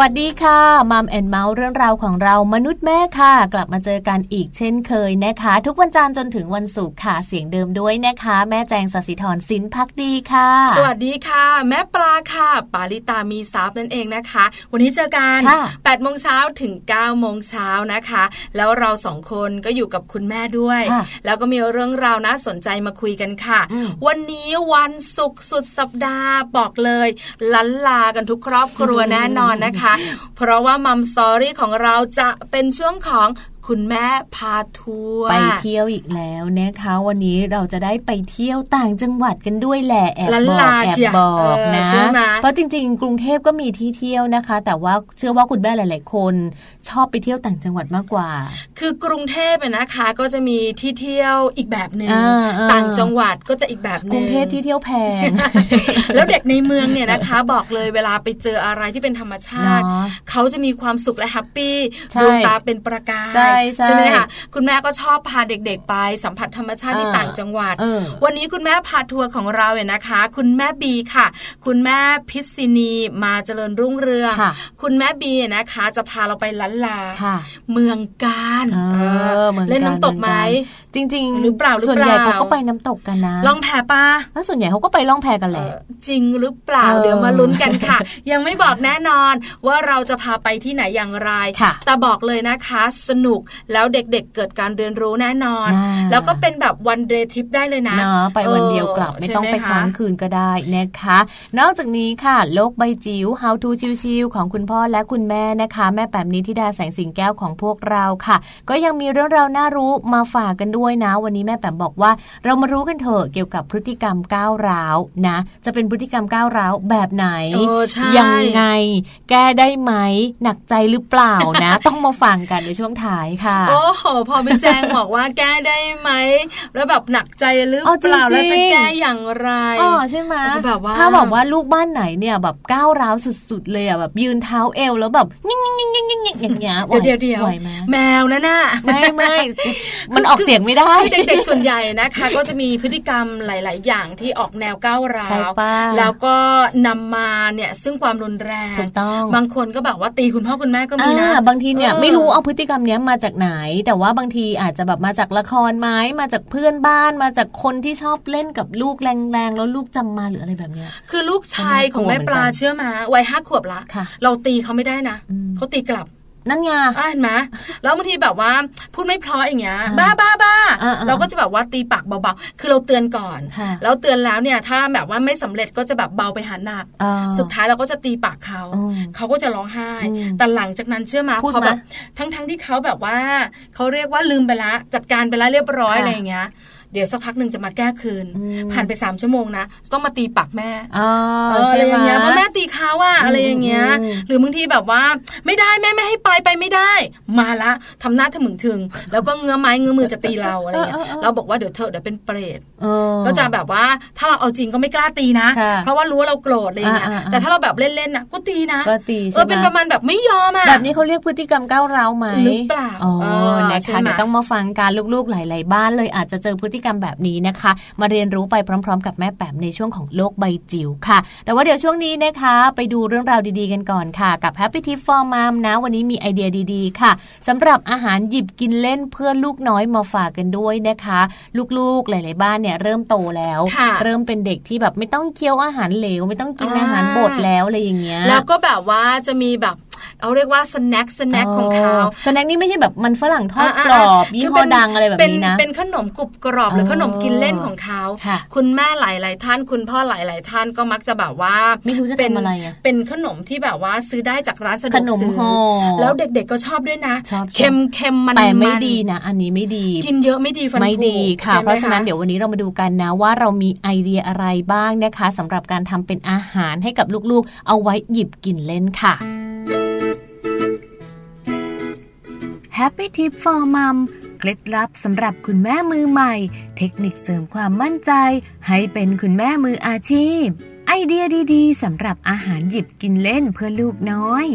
วัสดีค่ะมัมแอนเมาส์เรื่องราวของเรามนุษย์แม่ค่ะ กลับมาเจอกันอีกเช่นเคยนะคะ ทุกวันจันทร์จนถึงวันศุกร์ค่ะเสียงเดิมด้วยนะคะ แม่แจงสศิธรสินพักดีค่ะ สวัสดีค่ะ แม่ปลาค่ะ ปาลิตามีซับนั่นเองนะคะ วันนี้เจอกัน8ปดโมงเช้าถึง9ก้าโมงเช้านะคะ แล้วเราสองคนก็อยู่กับคุณแม่ด้วย แล้วก็มีเรื่องราวน่าสนใจมาคุยกันค่ะ วันนี้วันศุกร์สุดสัปดาห์บอกเลยลันลากันทุกครอบครัวแน่นอนนะคะเพราะว่ามัมสอรี่ของเราจะเป็นช่วงของ คุณแม่พาทัวร์ไปเที่ยวอีกแล้วนะคะวันนี้เราจะได้ไปเที่ยวต่างจังหวัดกันด้วยแหละแอบบอกแอบบอกนะเพราะจริง ๆ กรุงเทพก็มีที่เที่ยวนะคะ แต่ว่าเชื่อว่าคุณแม่หลาย ๆ คนชอบไปเที่ยวต่างจังหวัดมากกว่า คือกรุงเทพนะคะก็จะมีที่เที่ยวอีกแบบหนึ่งต่างจังหวัดก็จะอีกแบบหนึ่งกรุงเทพที่เที่ยวแพง แล้วเด็กในเมืองเนี่ยนะคะ บอกเลยเวลาไปเจออะไรที่เป็นธรรมชาติ เขาจะมีความสุขและ happy ดวงตาเป็นประกายใช่ไหมคะคุณแม่ก็ชอบพาเด็กๆไป สัมผัสธรรมชาติที่ต่างจังหวัด วันนี้คุณแม่พาทัวร์ของเราเนี่ยนะคะ คุณแม่บีค่ะ คุณแม่พิษินีมาเจริญรุ่งเรืองคุณแม่บีนะคะ จะพาเราไปล้านลาเมืองการเล่นน้ำตกไหมจริงๆหรือเปล่าส่วนใหญ่เขาก็ไปน้ำตกกันนะล่องแพปะแล้วส่วนใหญ่เขาก็ไปล่องแพกันแหละจริงหรือเปล่าเดี๋ยวมาลุ้นกันค่ะ ยังไม่บอกแน่นอนว่าเราจะพาไปที่ไหนอย่างไรแต่บอกเลยนะคะ สนุกแล้วเด็กๆเเกิดการเรียนรู้แน่นอน แล้วก็เป็นแบบวันเดย์ทิปได้เลยนะไปวันเดียวกลับไม่ต้องไปค้างคืนก็ได้นะคะ นอกจากนี้ค่ะ โลกใบจิ๋ว How to ชิวๆของคุณพ่อและคุณแม่นะคะ แม่แปมนี้ทิดาแสงสิงแก้วของพวกเราค่ะ ก็ยังมีเรื่องราวน่ารู้มาฝากกันด้วยนะ วันนี้แม่แปมบอกว่า เรามารู้กันเถอะเกี่ยวกับพฤติกรรมก้าวร้าวนะ จะเป็นพฤติกรรมก้าวร้าวแบบไหนยังไง แก้ได้ไหมหนักใจหรือเปล่านะ ต้องมาฟังกันในช่วงท้ายค่ะ โอ้โห พอพี่แจงบอกว่าแก้ได้ไหม แล้วแบบหนักใจหรือเปล่าแล้วจะแก้อย่างไรอ๋อใช่ไหมแบบว่าถ้าบอกว่าลูกบ้านไหนเนี่ยแบบก้าวร้าวสุดๆเลยอะแบบยืนเท้าเอวแล้วแบบยิ่งยิ่งยิ่งยิ่งยิ่งอย่างเงี้ยเดี๋ยวเดี๋ยวแมวนะน่ะไม่ไม่มันออกเสียงไม่ได้เด็กๆส่วนใหญ่นะคะ ก็จะมีพฤติกรรมหลาย ๆ อย่างที่ออกแนวก้าวร้าวแล้วก็นำมาเนี่ยซึ่งความรุนแรงถูกต้องบางคนก็แบบว่าตีคุณพ่อคุณแม่ก็มีนะบางทีเนี่ยไม่รู้เอาพฤติกรรมเนี้ยมาจากไหน แต่ว่าบางทีอาจจะแบบมาจากละครไม้มาจากเพื่อนบ้านมาจากคนที่ชอบเล่นกับลูกแรงๆแล้วลูกจำมาหรืออะไรแบบเนี้ยคือลูกชายของแม่ปลาเชื่อมาวัยห้าขวบละเราตีเขาไม่ได้นะเขาตีกลับ นั่นไงเห็นไหมแล้วบางทีแบบว่าพูดไม่เพราะอย่างเงี้ย บ้าบ้าบ้าเราก็จะแบบว่าตีปากเบาๆ คือเราเตือนก่อน แล้วเตือนแล้วเนี่ยถ้าแบบว่าไม่สำเร็จก็จะแบบเบาไปหาหนัก สุดท้ายเราก็จะตีปากเขา เขาก็จะร้องไห้ แต่หลังจากนั้นเชื่อมาพอแบบทั้งๆที่เขาแบบว่าเขาเรียกว่าลืมไปละจัดการไปแล้วเรียบร้อยอะไรอย่างเงี้ย เดี๋ยวสักพักหนึ่งจะมาแก้คืน ผ่านไปสามชั่วโมงนะ ต้องมาตีปากแม่อะไรอย่างเงี้ยเพราะแม่ตีเขาว่าอะไรอย่างเงี้ย หรือบางทีแบบว่าไม่ได้แม่ไม่ให้ไปไปไม่ได้ มาละทำหน้าถมึงถึง แล้วก็เงื้อไม้เงื้อมือจะตีเราอะไรเงี้ยเราบอกว่าเดี๋ยวเธอเดี๋ยวเป็นเปรตก็จะแบบว่าถ้าเราเอาจริงก็ไม่กล้าตีนะ เพราะว่ารู้ว่าเราโกรธอะไรเงี้ยแต่ถ้าเราแบบเล่นๆนะก็ตีนะก็ตีเออเป็นประมาณแบบไม่ยอมอะแบบนี้เขาเรียกพฤติกรรมก้าวร้าวไหมหรือเปล่าอ๋อนะคะเดี๋ยวต้องมาฟังการลูกๆหลาย ๆ บ้านเลยอาจจะเจอพฤติกรรมแบบนี้นะคะ มาเรียนรู้ไปพร้อม ๆ กับแม่แปมในช่วงของโลกใบจิ๋วค่ะ แต่ว่าเดี๋ยวช่วงนี้นะคะ ไปดูเรื่องราวดีๆกันก่อนค่ะ กับ Happy Tip for Mom นะ วันนี้มีไอเดียดีๆ ค่ะสำหรับอาหารหยิบกินเล่นเพื่อลูกน้อยมาฝากกันด้วยนะคะ ลูกๆหลาย ๆ บ้านเนี่ยเริ่มโตแล้ว เริ่มเป็นเด็กที่แบบไม่ต้องเคี้ยวอาหารเหลว ไม่ต้องกินอาหารบดแล้วอะไรอย่างเงี้ยแล้วก็แบบว่าจะมีแบบ เอาเรียกว่า snack snack ของเขา snack นี่ไม่ใช่แบบมันฝรั่งทอดกรอบยี่ห้อดังอะไรแบบนี้นะเป็นขนมกรุบกรอบหรือขนมกินเล่นของเขาคุณแม่หลาย ๆ ท่าน คุณพ่อหลาย ๆ ท่านก็มักจะแบบว่าไม่รู้จะเป็นอะไรอะเป็นขนมที่แบบว่าซื้อได้จากร้านสะดวกซื้อแล้วเด็ก ๆ ก็ชอบด้วยนะเค็มเค็มมันแต่ไม่ดีนะ อันนี้ไม่ดีกินเยอะไม่ดีฟันไม่ดีค่ะ เพราะฉะนั้นเดี๋ยววันนี้เรามาดูกันนะ ว่าเรามีไอเดียอะไรบ้างนะคะสำหรับการทำเป็นอาหารให้กับลูกๆ เอาไว้หยิบกินเล่นค่ะ Happy Tip for Mom เคล็ดลับสำหรับคุณแม่มือใหม่ เทคนิคเสริมความมั่นใจ ให้เป็นคุณแม่มืออาชีพ ไอเดียดีๆสำหรับอาหารหยิบกินเล่นเพื่อลูกน้อย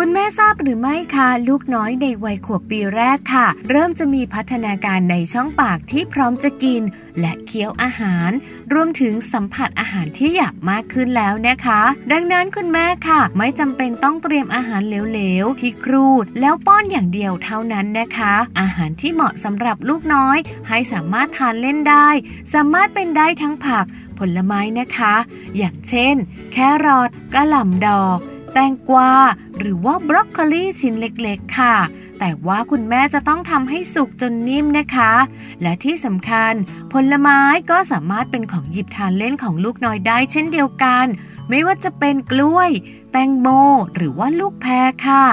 คุณแม่ทราบหรือไม่คะลูกน้อยในวัยขวบปีแรกค่ะ เริ่มจะมีพัฒนาการในช่องปากที่พร้อมจะกิน และเคี้ยวอาหาร รวมถึงสัมผัสอาหารที่อยากมากขึ้นแล้วนะคะ ดังนั้นคุณแม่ค่ะ ไม่จำเป็นต้องเตรียมอาหารเหลวๆ ที่ครูด แล้วป้อนอย่างเดียวเท่านั้นนะคะ อาหารที่เหมาะสำหรับลูกน้อย ให้สามารถทานเล่นได้ สามารถเป็นได้ทั้งผัก ผลไม้นะคะ อย่างเช่น แครอทกระหล่ำดอก ตงกวาหรือว่าบรอกโคลีชิ้นเล็กๆ ค่ะ แต่ว่าคุณแม่จะต้องทำให้สุกจนนิ่มนะคะ และที่สำคัญ ผลไม้ก็สามารถเป็นของหยิบทานเล่นของลูกน้อยได้เช่นเดียวกัน ไม่ว่าจะเป็นกล้วย แตงโม หรือว่าลูกแพรค่ะ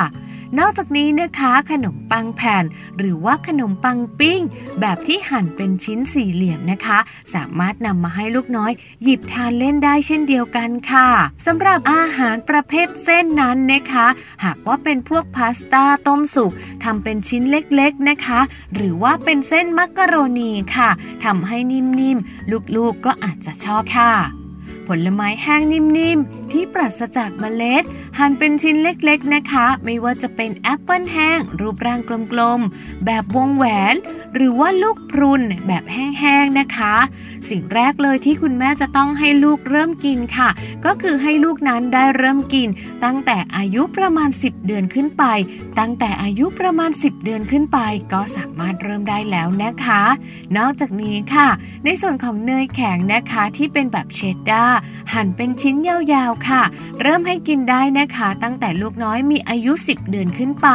นอกจากนี้นะคะขนมปังแผ่น หรือว่าขนมปังปิ้ง แบบที่หั่นเป็นชิ้นสี่เหลี่ยมนะคะ สามารถนำมาให้ลูกน้อย หยิบทานเล่นได้เช่นเดียวกันค่ะสำหรับอาหารประเภทเส้นนั้นนะคะ หากว่าเป็นพวกพาสต้าต้มสุกทำเป็นชิ้นเล็กๆนะคะ หรือว่าเป็นเส้นมักกะโรนีค่ะทำให้นิ่มๆ ลูกๆกก็อาจจะชอบค่ะ ผลไม้แห้งนิ่มๆ ที่ปราศจากเมล็ด หั่นเป็นชิ้นเล็กๆนะคะ ไม่ว่าจะเป็นแอปเปิลแห้ง รูปร่างกลมๆ แบบวงแหวน หรือว่าลูกพรุนแบบแห้งๆนะคะ สิ่งแรกเลยที่คุณแม่จะต้องให้ลูกเริ่มกินค่ะ ก็คือให้ลูกนั้นได้เริ่มกิน ตั้งแต่อายุประมาณ 10 เดือนขึ้นไป ตั้งแต่อายุประมาณ 10 เดือนขึ้นไป ก็สามารถเริ่มได้แล้วนะคะ นอกจากนี้ค่ะ ในส่วนของเนยแข็งนะคะที่เป็นแบบเชดดาร์หั่นเป็นชิ้นยาวๆค่ะ เริ่มให้กินได้นะคะ ตั้งแต่ลูกน้อยมีอายุ 10 เดือนขึ้นไป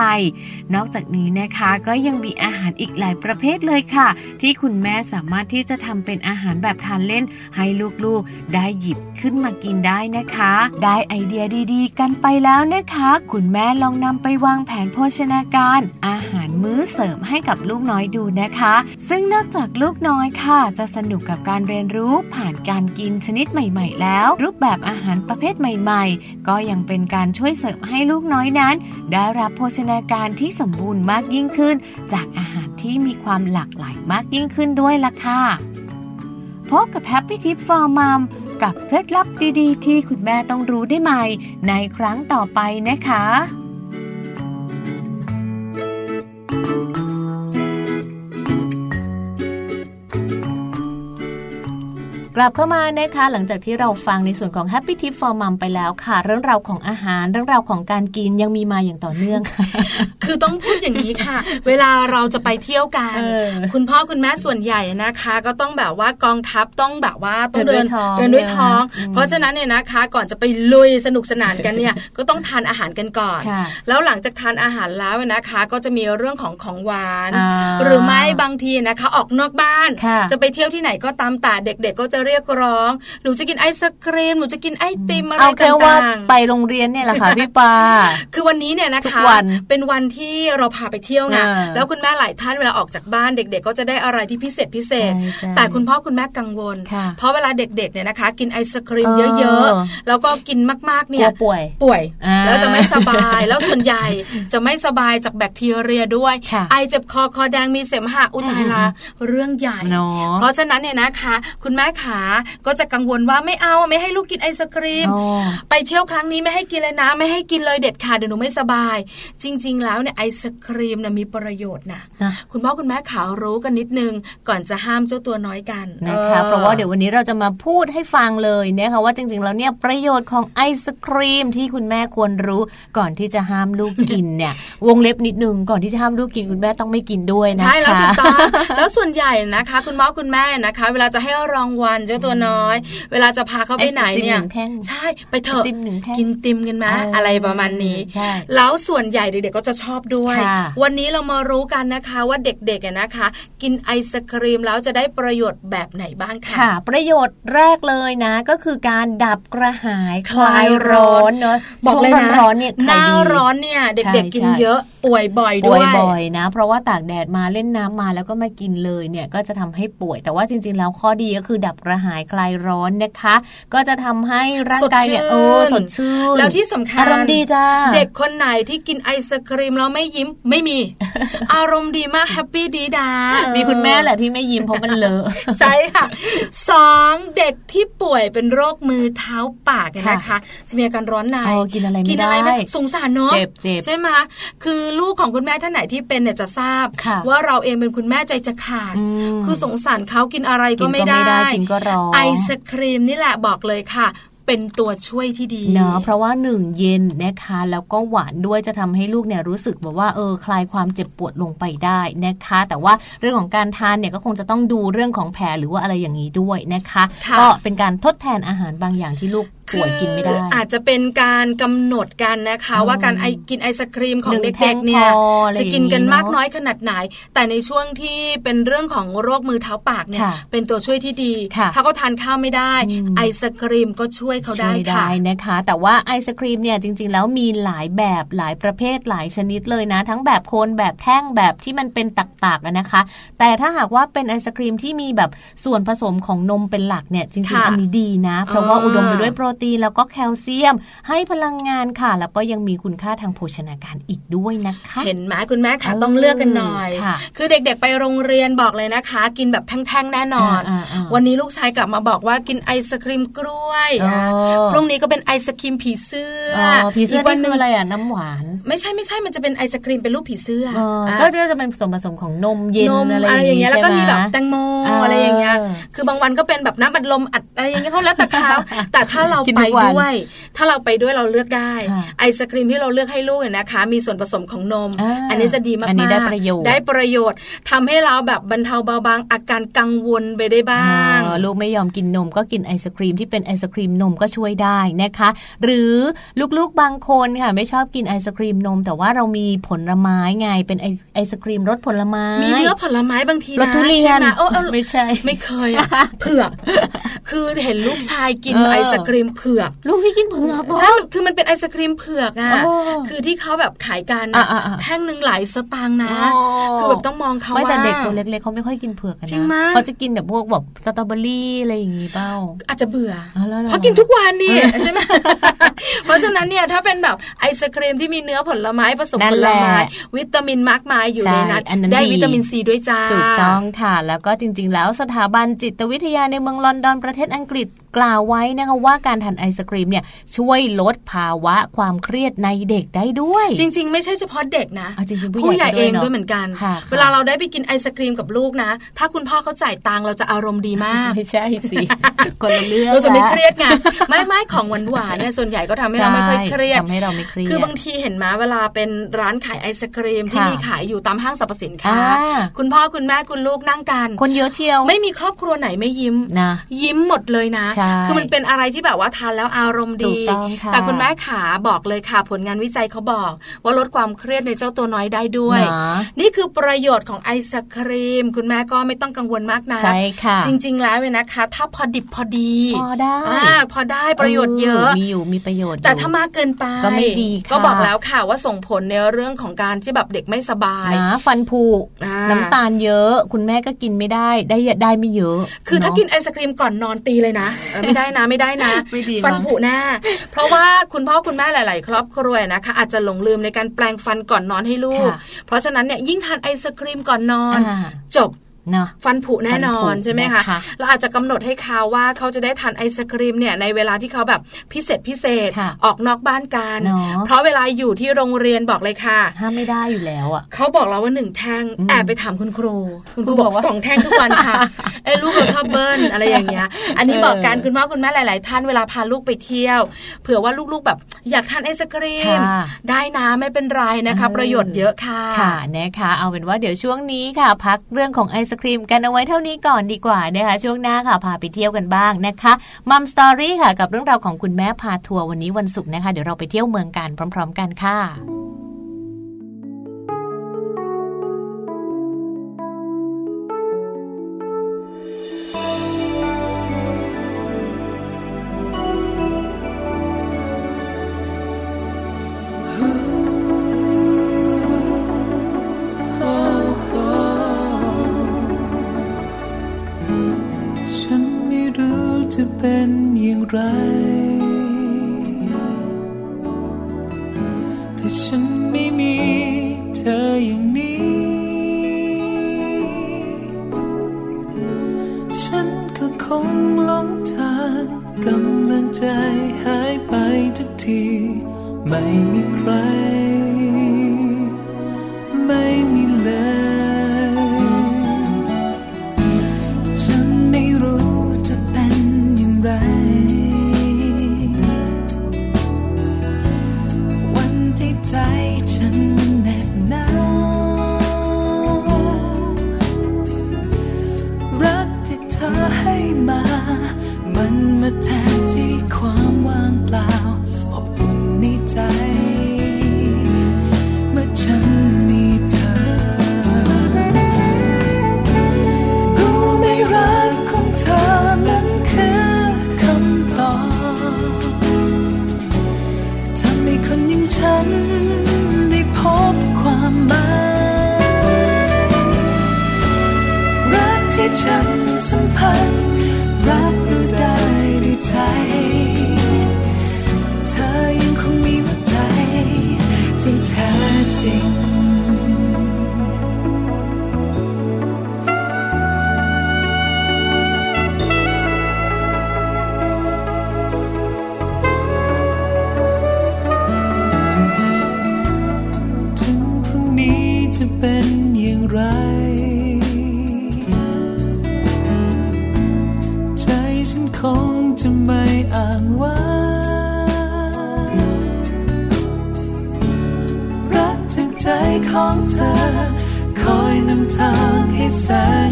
นอกจากนี้นะคะก็ยังมีอาหารอีกหลายประเภทเลยค่ะ ที่คุณแม่สามารถที่จะทำเป็นอาหารแบบทานเล่น ให้ลูกๆได้หยิบขึ้นมากินได้นะคะ ได้ไอเดียดีๆ กันไปแล้วนะคะ คุณแม่ลองนำไปวางแผนโภชนาการ อาหารมื้อเสริมให้กับลูกน้อยดูนะคะ ซึ่งนอกจากลูกน้อยค่ะ จะสนุกกับการเรียนรู้ผ่านการกินชนิดใหม่ๆ แล้ว รูปแบบอาหารประเภทใหม่ ๆ ก็ยังเป็นการช่วยเสริมให้ลูกน้อยนั้น ได้รับโภชนาการที่สมบูรณ์มากยิ่งขึ้น จากอาหารที่มีความหลากหลายมากยิ่งขึ้นด้วยล่ะค่ะพบกับแฮปปี้ทิปฟอร์มัมกับเคล็ดลับดีๆ ที่คุณแม่ต้องรู้ได้ใหม่ ในครั้งต่อไปนะคะ ลับเข้ามานะคะหลังจากที่เราฟังในส่วนของ Happy Tip for Mom ไปแล้วค่ะ เรื่องราวของอาหารเรื่องราวของการกินยังมีมาอย่างต่อเนื่องคือต้องพูดอย่างนี้ค่ะ เวลาเราจะไปเที่ยวกันคุณพ่อคุณแม่ส่วนใหญ่นะคะ ก็ต้องแบบว่ากองทัพต้องแบบว่าต้องเดินเดินด้วยท้อง เพราะฉะนั้นเนี่ยนะคะ ก่อนจะไปลุยสนุกสนานกันเนี่ยก็ต้องทานอาหารกันก่อน แล้วหลังจากทานอาหารแล้วนะคะ ก็จะมีเรื่องของของหวาน หรือไม่บางทีนะคะ ออกนอกบ้าน จะไปเที่ยวที่ไหนก็ตามแต่เด็ก ๆ ก็จะเรียกร้อง หนูจะกินไอศครีมหนูจะกินไอติมอะไรต่างๆไปโรงเรียนเนี่ยแหละค่ะพี่ปาคือวันนี้เนี่ยนะคะเป็นวันที่เราพาไปเที่ยวไงแล้วคุณแม่หลายท่านเวลาออกจากบ้านเด็ก ๆ ก็จะได้อะไรที่พิเศษพิเศษ แต่คุณพ่อคุณแม่กังวล เพราะเวลาเด็กๆเนี่ยนะคะ กินไอศครีมเยอะๆแล้วก็กินมากๆเนี่ยป่วย ป่วย แล้วจะไม่สบายแล้วส่วนใหญ่จะไม่สบายจากแบคทีเรียด้วย ไอเจ็บคอคอแดงมีเสมหะอุทัยลาเรื่องใหญ่เพราะฉะนั้นเนี่ยนะคะ คุณแม่ขาก็จะกังวลว่าไม่เอาไม่ให้ลูกกินไอศครีม ไปเที่ยวครั้งนี้ไม่ให้กินเลยนะ ไม่ให้กินเลยเด็ดขาดเดี๋ยวหนูไม่สบาย จริง ๆ แล้วเนี่ยไอศครีมนะมีประโยชน์นะคุณพ่อคุณแม่ขาวรู้กันนิดนึง ก่อนจะห้ามเจ้าตัวน้อยกันนะคะเพราะว่าเดี๋ยววันนี้เราจะมาพูดให้ฟังเลยนะคะว่าจริงๆแล้วเนี่ยประโยชน์ของไอศครีมที่คุณแม่ควรรู้ก่อนที่จะห้ามลูกกินเนี่ยวงเล็บนิดนึงก่อนที่จะห้ามลูกกินคุณแม่ต้องไม่กินด้วยนะคะใช่แล้วถูกต้องแล้วส่วนใหญ่นะคะ คุณพ่อคุณแม่นะคะ เวลาจะให้รางวัลเจ้าตัวน้อย เวลาจะพาเขาไปไหนเนี่ยใช่ไปเถอะกินติมกันมาอะไรประมาณนี้ แล้วส่วนใหญ่เด็กๆก็จะชอบด้วย วันนี้เรามารู้กันนะคะว่าเด็กๆนะคะ กินไอศครีมแล้วจะได้ประโยชน์แบบไหนบ้างคะค่ะ ประโยชน์แรกเลยนะ ก็คือการดับกระหายคลายร้อนเนาะบอกเลยนะร้อนเนี่ยหน้าร้อนเนี่ยเด็กๆกินเยอะป่วยบ่อยด้วยป่วยบ่อยนะ เพราะว่าตากแดดมาเล่นน้ำมาแล้วก็มากินเลยเนี่ยก็จะทำให้ป่วยแต่ว่าจริง ๆ แล้วข้อดีก็คือดับกระหายคลายร้อนนะคะ ก็จะทำให้ร่างกายเนี่ยโอ้สดชื่นแล้วที่สำคัญอารมณ์ดีจ้าเด็กคนไหนที่กินไอศครีมแล้วไม่ยิ้มไม่มี อารมณ์ดีมากแฮปปี้ดีดา มีคุณแม่แหละที่ไม่ยิ้มเพราะมันเลอะใช่ค่ะสองเด็กที่ป่วยเป็นโรคมือเท้าปากนะคะจะมีอาการร้อนในกินอะไรไม่ได้สงสารเนาะเจ็บเจ็บใช่ไหมคือลูกของคุณแม่ท่านไหนที่เป็นเนี่ยจะทราบ ว่าเราเองเป็นคุณแม่ใจจะขาด คือสงสารเขากินอะไรก็ไม่ได้กินก็ร้อนไอศครีมนี่แหละบอกเลยค่ะเป็นตัวช่วยที่ดีเนาะเพราะว่าหนึ่งเย็นนะคะแล้วก็หวานด้วยจะทำให้ลูกเนี่ยรู้สึกแบบว่าเออคลายความเจ็บปวดลงไปได้นะคะ แต่ว่าเรื่องของการทานเนี่ยก็คงจะต้องดูเรื่องของแผลหรือว่าอะไรอย่างนี้ด้วยนะคะ ก็เป็นการทดแทนอาหารบางอย่างที่ลูก ป่วยกินไม่ได้ อาจจะเป็นการกำหนดกันนะคะ ว่าการไอกินไอศครีมของเด็กๆเนี่ยจะกินกันมากน้อยขนาดไหน แต่ในช่วงที่เป็นเรื่องของโรคมือเท้าปากเนี่ยเป็นตัวช่วยที่ดี ถ้าเขาทานข้าวไม่ได้ ไอศครีมก็ช่วยเขาได้ค่ะนะคะ แต่ว่าไอศครีมเนี่ยจริง ๆ แล้วมีหลายแบบหลายประเภทหลายชนิดเลยนะ ทั้งแบบโคนแบบแท่งแบบที่มันเป็นตักๆนะคะ แต่ถ้าหากว่าเป็นไอศครีมที่มีแบบส่วนผสมของนมเป็นหลักเนี่ยจริงๆอันนี้ดีนะ เพราะว่าอุดมไปด้วยโปรตีนแล้วก็แคลเซียม ให้พลังงานค่ะ แล้วก็ยังมีคุณค่าทางโภชนาการอีกด้วยนะคะ เห็นไหมคุณแม่คะต้องเลือกกันหน่อย คือเด็กๆไปโรงเรียนบอกเลยนะคะ กินแบบแท่งๆแน่นอน วันนี้ลูกชายกลับมาบอกว่ากินไอศครีมกล้วยพรุ่งนี้ก็เป็นไอศครีมผีเสื้อผีเสื้อนี่คืออะไรอะน้ำหวาน ไม่ใช่ไม่ใช่มันจะเป็นไอศครีมเป็นรูปผีเสื้อก็จะเป็นส่วนผสมของนมเย็นอะไรอย่างเงี้ยแล้วก็มีแบบแตงโมอะไรอย่างเงี้ยคือบางวันก็เป็นแบบน้ำบัดลมอัดอะไรอย่างเงี้ยเขาแล้วแต่เขาแต่ถ้าเราไปด้วย ถ้าเราไปด้วยเราเลือกได้ ไอศครีมที่เราเลือกให้ลูกเนี่ยนะคะ มีส่วนผสมของนม อันนี้จะดีมากๆได้ประโยชน์ได้ประโยชน์ทำให้เราแบบบรรเทาเบาบางอาการกังวลไปได้บ้างลูกไม่ยอมกินนมก็กินไอศครีมที่เป็นไอศครีมนมก็ช่วยได้นะคะ หรือลูกๆบางคนค่ะไม่ชอบกินไอศครีมนม แต่ว่าเรามีผลไม้ไงเป็นไอไอศครีมรสผลไม้ มีเนื้อผลไม้บางทีรสทุเรียนไม่ใช่ ไม่เคยอะเผือกคือเห็นลูกชายกินไอศครีมเผือกลูกพี่กินเผือกใช่คือมันเป็นไอศครีมเผือกอะคือที่เขาแบบขายกันแท่งหนึ่งหลายสตางค์นะคือแบบต้องมองเขาว่าแต่เด็กตัวเล็กๆเขาไม่ค่อยกินเผือกกันนะเขาจะกินแบบพวกแบบสตรอเบอรี่อะไรอย่างงี้เป้าอาจจะเบื่อเพราะกินทุกวันนี่ใช่ไหมเพราะฉะนั้นเนี่ยถ้าเป็นแบบไอศครีมที่มีเนื้อผลไม้ผสมผลไม้วิตามินมากมายอยู่ในนั้นได้วิตามินซีด้วยจ้าถูกต้องค่ะ แล้วก็จริง ๆ แล้วสถาบันจิตวิทยาในเมืองลอนดอนประเทศอังกฤษ กล่าวไว้นะคะว่าการทานไอศครีมเนี่ยช่วยลดภาวะความเครียดในเด็กได้ด้วย จริง ๆ ไม่ใช่เฉพาะเด็กนะจริงๆผู้ใหญ่เองด้วยเหมือนกัน เวลาเราได้ไปกินไอศครีมกับลูกนะ ถ้าคุณพ่อเขาจ่ายตังเราจะอารมณ์ดีมาก ไม่ใช่สิคนละเรื่องเราจะไม่เครียดไงไม่ไม่ของหวานหวานเนี่ยส่วนใหญ่ก็ทำให้เราไม่ค่อยเครียดทำให้เราไม่เครียดคือบางทีเห็นมาเวลาเป็นร้านขายไอศครีมที่มีขายอยู่ตามห้างสรรพสินค้า คุณพ่อคุณแม่คุณลูกนั่งกัน คนเยอะเชียว ไม่มีครอบครัวไหนไม่ยิ้มนะยิ้มหมดเลยนะคือมันเป็นอะไรที่แบบว่าทานแล้วอารมณ์ดี แต่คุณแม่ขาบอกเลยค่ะ ผลงานวิจัยเขาบอก ว่าลดความเครียดในเจ้าตัวน้อยได้ด้วย นี่คือประโยชน์ของไอศครีม คุณแม่ก็ไม่ต้องกังวลมากนะใช่ค่ะ จริง ๆ แล้วเว้นะคะ ถ้าพอดิบพอดี พอได้พอได้ประโยชน์เยอะมีอยู่มีประโยชน์ แต่ถ้ามากเกินไปก็ไม่ดีก็บอกแล้วค่ะว่าส่งผลในเรื่องของการที่แบบเด็กไม่สบายนะฟันผุน้ำตาลเยอะ คุณแม่ก็กินไม่ได้ได้ได้ไม่เยอะ คือถ้ากินไอศครีมก่อนนอนตีเลยนะไม่ได้นะไม่ได้นะฟันผุแน่เพราะว่าคุณพ่อคุณแม่หลาย ๆ ครอบครัวนะคะ อาจจะหลงลืมในการแปลงฟันก่อนนอนให้ลูก เพราะฉะนั้นเนี่ยยิ่งทานไอศครีมก่อนนอน จบ นะฟันผุแน่นอนใช่ไหมคะเราอาจจะกำหนดให้เขาว่าเขาจะได้ทานไอศครีมเนี่ยในเวลาที่เขาแบบพิเศษพิเศษออกนอกบ้านกันเพราะเวลาอยู่ที่โรงเรียนบอกเลยค่ะห้ามไม่ได้อยู่แล้วอะเขาบอกเราว่าหนึ่งแท่งแอบไปถามคุณครูคุณครูบอกสองแท่งทุกวันค่ะไอ้ลูกเราชอบเบิ้ลอะไรอย่างเงี้ย อันนี้บอกการคุณพ่อคุณแม่หลาย ๆ ท่านเวลาพาลูกไปเที่ยว เผื่อว่าลูกๆแบบอยากทานไอศครีมได้นะไม่เป็นไรนะคะประโยชน์เยอะค่ะค่ะนะคะเอาเป็นว่าเดี๋ยวช่วงนี้ค่ะ พักเรื่องของไอศครีมกันเอาไว้เท่านี้ก่อนดีกว่านะคะช่วงหน้าค่ะพาไปเที่ยวกันบ้างนะคะมัมสตอรี่ค่ะกับเรื่องราวของคุณแม่พาทัวร์วันนี้วันศุกร์นะคะ เดี๋ยวเราไปเที่ยวเมืองกันพร้อม ๆ กันค่ะ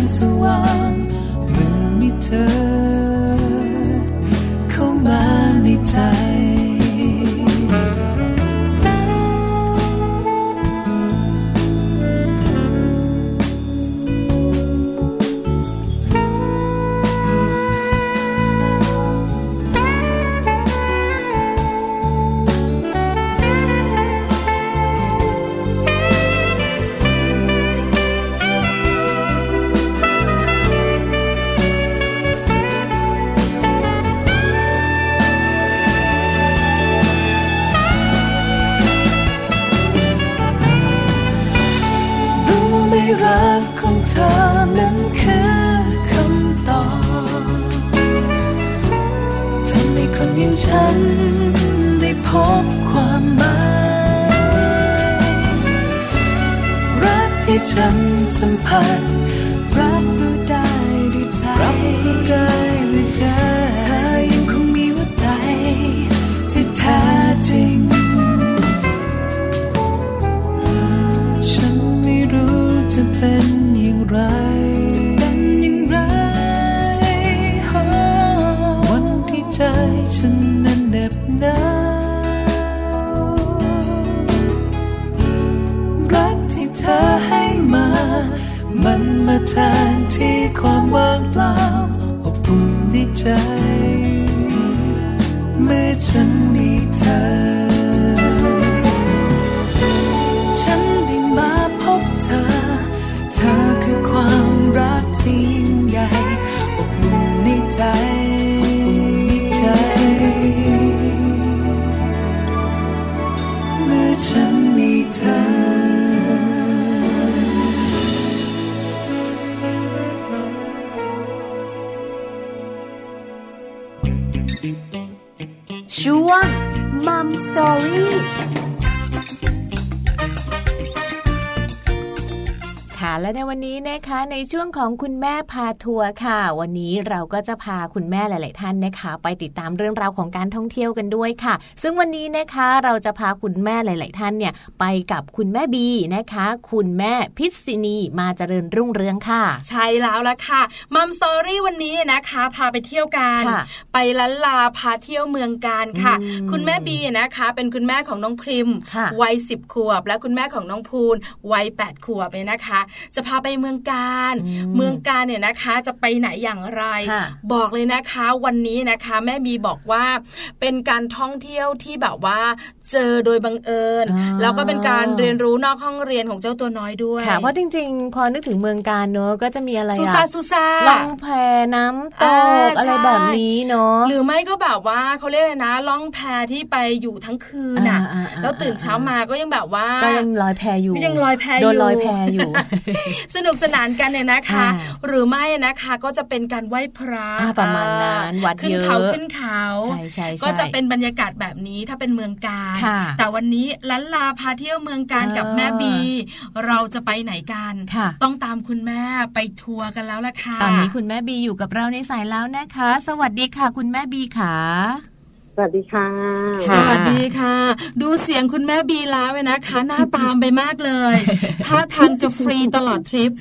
to so on. แทนที่ความว่างเปล่าอบอุ่นในใจ เมื่อฉันมีเธอ ฉันได้มาพบเธอ เธอคือความรักที่ยิ่งใหญ่อบอุ่นในใจ มั และในวันนี้นะคะในช่วงของคุณแม่พาทัวร์ค่ะ วันนี้เราก็จะพาคุณแม่หลาย ๆ ท่านนะคะ ไปติดตามเรื่องราวของการท่องเที่ยวกันด้วยค่ะ ซึ่งวันนี้นะคะเราจะพาคุณแม่หลาย ๆ ท่านเนี่ยไปกับคุณแม่บีนะคะ คุณแม่พิษินีมาเจริญรุ่งเรืองค่ะ ใช่แล้วละค่ะมัมสตอรี่วันนี้นะคะ พาไปเที่ยวกันไปลันลาพาเที่ยวเมืองการค่ะ คุณแม่บีนะคะ เป็นคุณแม่ของน้องพริมวัยสิบขวบ และคุณแม่ของน้องพูนวัยแปดขวบเนี่ยนะคะจะพาไปเมืองการ เมืองการเนี่ยนะคะจะไปไหนอย่างไร บอกเลยนะคะ วันนี้นะคะ แม่บีบอกว่าเป็นการท่องเที่ยวที่แบบว่า เจอโดยบังเอิญ แล้วก็เป็นการเรียนรู้นอกห้องเรียนของเจ้าตัวน้อยด้วยค่ะเพราะจริง ๆ พอนึกถึงเมืองการเนอะก็จะมีอะไรสุซาสุซาล่องแพน้ำตกอะไรแบบนี้เนอะหรือไม่ก็แบบว่าเขาเรียกเลยนะล่องแพที่ไปอยู่ทั้งคืนอะแล้วตื่นเช้ามาก็ยังแบบว่าก็ยังลอยแพอยู่ยังลอยแพอยู่โดนลอยแพอยู่ สนุกสนานกันเนี่ยนะคะ หรือไม่นะคะก็จะเป็นการไหว้พระประมาณนั้นวัดขึ้นเขาขึ้นเขาก็จะเป็นบรรยากาศแบบนี้ถ้าเป็นเมืองการแต่วันนี้ลันลาพาเที่ยวเมืองการกับแม่บี เราจะไปไหนกัน ต้องตามคุณแม่ไปทัวร์กันแล้วล่ะค่ะ ตอนนี้คุณแม่บีอยู่กับเราในสายแล้วนะคะ สวัสดีค่ะ คุณแม่บีค่ะส วัสดีค่ะ สวัสดีค่ะ ดูเสียงคุณแม่บีแล้วเลยนะคะ หน้าตามไปมากเลยถ้าทางจะฟรีตลอดทริป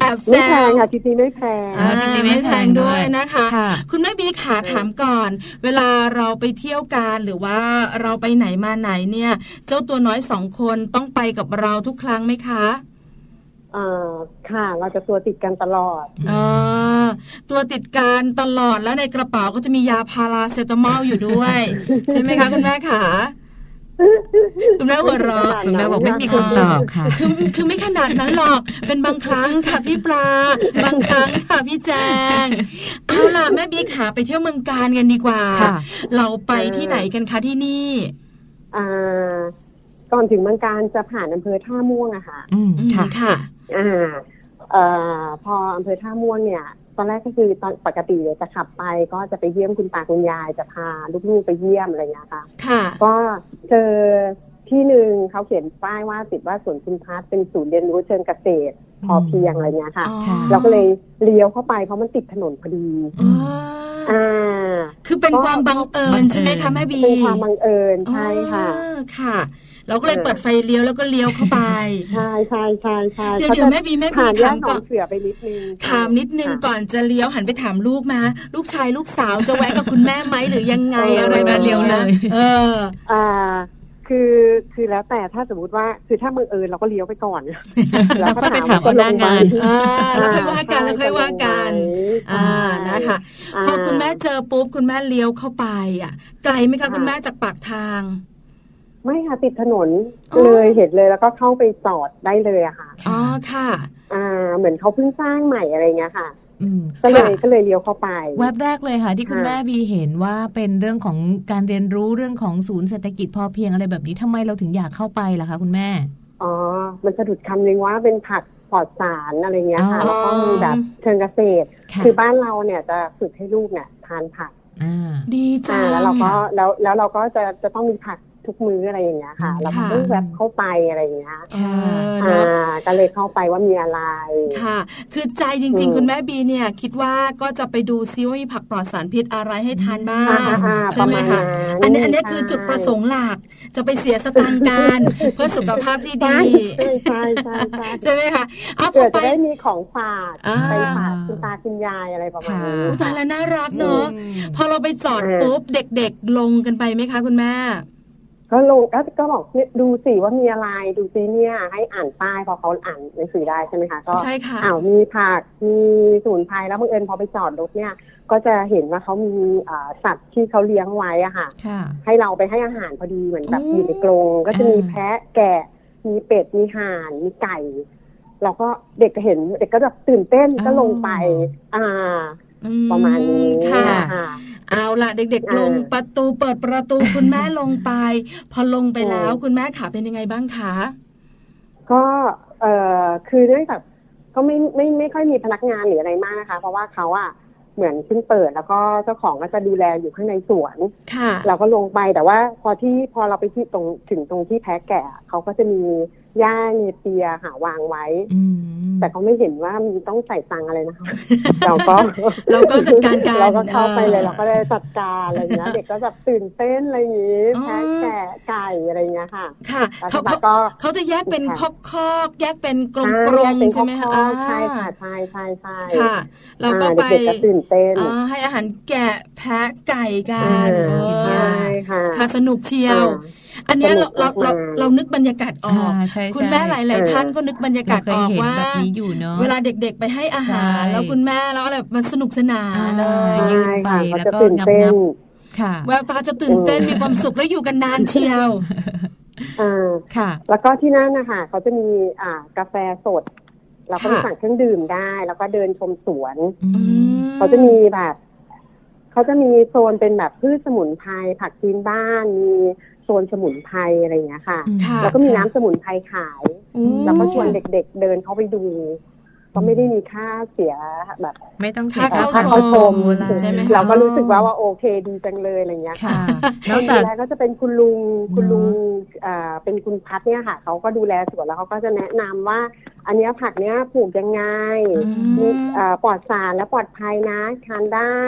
แอบแซงไม่แพงค่ะทริปนี้ไม่แพงทริปนี้ไม่แพงด้วยนะคะ คุณแม่บีขาถามก่อน เวลาเราไปเที่ยวกันหรือว่าเราไปไหนมาไหนเนี่ย เจ้าตัวน้อยสองคนต้องไปกับเราทุกครั้งไหมคะ ค่ะ เราจะตัวติดกันตลอดอตัวติดกันตลอดแล้วในกระเป๋าก็จะมียาพาราเซตามอลอยู่ด้วย ใช่ไหมคะคุณแม่ขาคุณแม่หัวเราะคุณแม่บอกไม่มีคำตอบค่ะ คือคือไม่ขนาดนั้นหรอก เป็นบางครั้งค่ะพี่ปลา บางครั้งค่ะพี่แจง เอาล่ะแม่บีขาไปเที่ยวเมืองการกันดีกว่า เราไปที่ไหนกันคะที่นี่ อ่า ก่อนถึงเมืองการจะผ่านอำเภอท่าม่วงอะค่ะ อืมค่ะค่ะ อ่าเอ่อพออำเภอท่าม่วงเนี่ย ตอนแรกก็คือตอนปกติเลยจะขับไปก็จะไปเยี่ยมคุณตาคุณยายจะพาลูกๆไปเยี่ยมอะไรเงี้ยค่ะ ค่ะ ก็เจอที่หนึ่งเขาเขียนป้ายว่าติดว่าสวนคุณพัฒเป็นศูนย์เรียนรู้เชิงเกษตร พอเพียงอะไรเงี้ยค่ะเราก็เลยเลี้ยวเข้าไปเพราะมันติดถนนพอดีอ่า คือเป็นความบังเอิญใช่ไหมคะแม่บีเป็นความบังเอิญใช่ค่ะค่ะ เราก็เลยเปิดไฟเลี้ยวแล้วก็เลี้ยวเข้าไปใช่ใช่ใช่ใช่เดี๋ยวเดี๋ยวแม่บีแม่บีถามก่อนเสือไปนิดนึงถามนิดนึงก่อนจะเลี้ยวหันไปถามลูกมาลูกชายลูกสาวจะแวะกับคุณแม่ไหมหรือยังไงอะไรแบบเลี้ยวเลย เอออ่าคือคือแล้วแต่ถ้าสมมติว่าคือถ้ามือเอิญเราก็เลี้ยวไปก่อน แล้วก็ไปถามคนหน้างานแล้วค่อยว่ากันแล้วค่อยว่ากันอ่านะคะพอคุณแม่เจอปุ๊บคุณแม่เลี้ยวเข้าไปอะไกลไหมคะคุณแม่จากปากทาง ไม่ค่ะติดถนนเลยเห็นเลยแล้วก็เข้าไปจอดได้เลยอะค่ะอ๋อค่ะ อ่า เหมือนเขาเพิ่งสร้างใหม่อะไรเงี้ยค่ะก็เลยก็เลยเลี้ยวเข้าไป แวบแรกเลยค่ะ ที่คุณแม่บีเห็นว่าเป็นเรื่องของการเรียนรู้เรื่องของศูนย์เศรษฐกิจพอเพียงอะไรแบบนี้ทำไมเราถึงอยากเข้าไปล่ะคะคุณแม่ อ๋อ มันสะดุดคำนึงว่าเป็นผักปลอดสารอะไรเงี้ยค่ะแล้วก็มีแบบเชิงเกษตร คือบ้านเราเนี่ยจะฝึกให้ลูกเนี่ยทานผักดีจังแล้วเราก็แล้วแล้วเราก็จะจะต้องมีผัก ทุกมื้ออะไรอย่างเงี้ยค่ะเราก็ต้องแวบเข้าไปอะไรอย่างเงี้ยอ่าก็เลยเข้าไปว่ามีอะไรค่ะ คือใจจริง ๆ คุณแม่บีเนี่ย คิดว่าก็จะไปดูซิว่ามีผักปลอดสารพิษอะไรให้ทานบ้างใช่ไหมคะอันนี้อันนี้คือจุดประสงค์หลักจะไปเสียสตางค์กันเพื่อสุขภาพที่ดีใช่ใช่ใช่ใช่ไหมคะเอาเกิดจะได้มีของฝากไปฝากคุณตาคุณยายอะไรประมาณนี้ตาแล้วน่ารักเนอะพอเราไปจอดปุ๊บเด็กๆลงกันไปไหมคะคุณแม่ ก็ลงก็ก็บอกดูสิว่ามีอะไรดูสิเนี่ย ให้อ่านป้ายพอเขาอ่านหนังสือได้ใช่ไหมคะก็ใช่ค่ะอ้าวมีผักมีสมุนไพรแล้วบังเอิญพอไปจอดรถเนี่ย ก็จะเห็นว่าเขามีสัตว์ที่เขาเลี้ยงไว้อะค่ะ ให้เราไปให้อาหารพอดีเหมือนแบบอยู่ในกรงก็จะมีแพะแกะ มีเป็ดมีห่านมีไก่เราก็เด็กเห็นเด็กก็แบบตื่นเต้นก็ลงไป อ่า ประมาณนี้ค่ะเอาละเด็กๆลงประตูเปิดประตูคุณแม่ลงไป พอลงไปแล้วคุณแม่ขาเป็นยังไงบ้างคะก็เออคือเนื่องจากก็ไม่ไม่ไม่ค่อยมีพนักงานหรืออะไรมากนะคะ เพราะว่าเขาอะเหมือนเพิ่งเปิดแล้วก็เจ้าของก็จะดูแลอยู่ข้างในสวนเราก็ลงไปแต่ว่าพอที่พอเราไปที่ตรงถึงตรงที่แพ้แกะเขาก็จะมี หญ้าเนเปียหาวางไว้แต่เขาไม่เห็นว่ามีต้องใส่ตังอะไรนะคะ เราก็เราก็จัดการการเราก็เข้าไปเลยเราก็ได้จัดการอะไรเงี้ยเด็กก็แบบตื่นเต้นอะไรอย่างงี้แพ้แกะไก่อะไรเงี้ยค่ะค่ะเขาเขาเขาจะแยกเป็นคอกคอกแยกเป็นกลมกลมใช่ไหมคะใช่ค่ะใช่ใช่ใช่ค่ะเราก็ไปตื่นเต้นให้อาหารแกะแพะไก่กันใช่ค่ะค่ะสนุกเชียว อันนี้เราเราเราเรานึกบรรยากาศออก คุณแม่หลาย ๆ ท่านก็นึกบรรยากาศออกว่าเวลาเด็ก ๆ ไปให้อาหาร แล้วคุณแม่แล้วอะไรมันสนุกสนานเลยยืนไปแล้วก็งับงับค่ะแววตาจะตื่นเต้นมีความสุขแล้วอยู่กันนานเชียวอ่าค่ะ แล้วก็ที่นั่นนะคะเขาจะมีอ่ากาแฟสด เราก็ไปสั่งเครื่องดื่มได้ แล้วก็เดินชมสวนเขาจะมีแบบเขาจะมีโซนเป็นแบบพืชสมุนไพรผักพื้นบ้าน มี โซนสมุนไพรอะไรอย่างเงี้ยค่ะ แล้วก็มีน้ำสมุนไพรขาย แล้วก็ชวนเด็กๆเดินเข้าไปดู ก็ไม่ได้มีค่าเสียแบบ ไม่ต้องเสียค่าเข้าชมใช่ไหมเราก็รู้สึกว่าว่าโอเคดีจังเลยอะไรเงี้ยค่ะนอกจากก็จะเป็นคุณลุงคุณลุงอ่าเป็นคุณพัดเนี่ยค่ะเขาก็ดูแลสวนแล้วเขาก็จะแนะนำว่า อันนี้ผักเนี้ยปลูกยังไงมีปลอดสารและปลอดภัยนะทานได้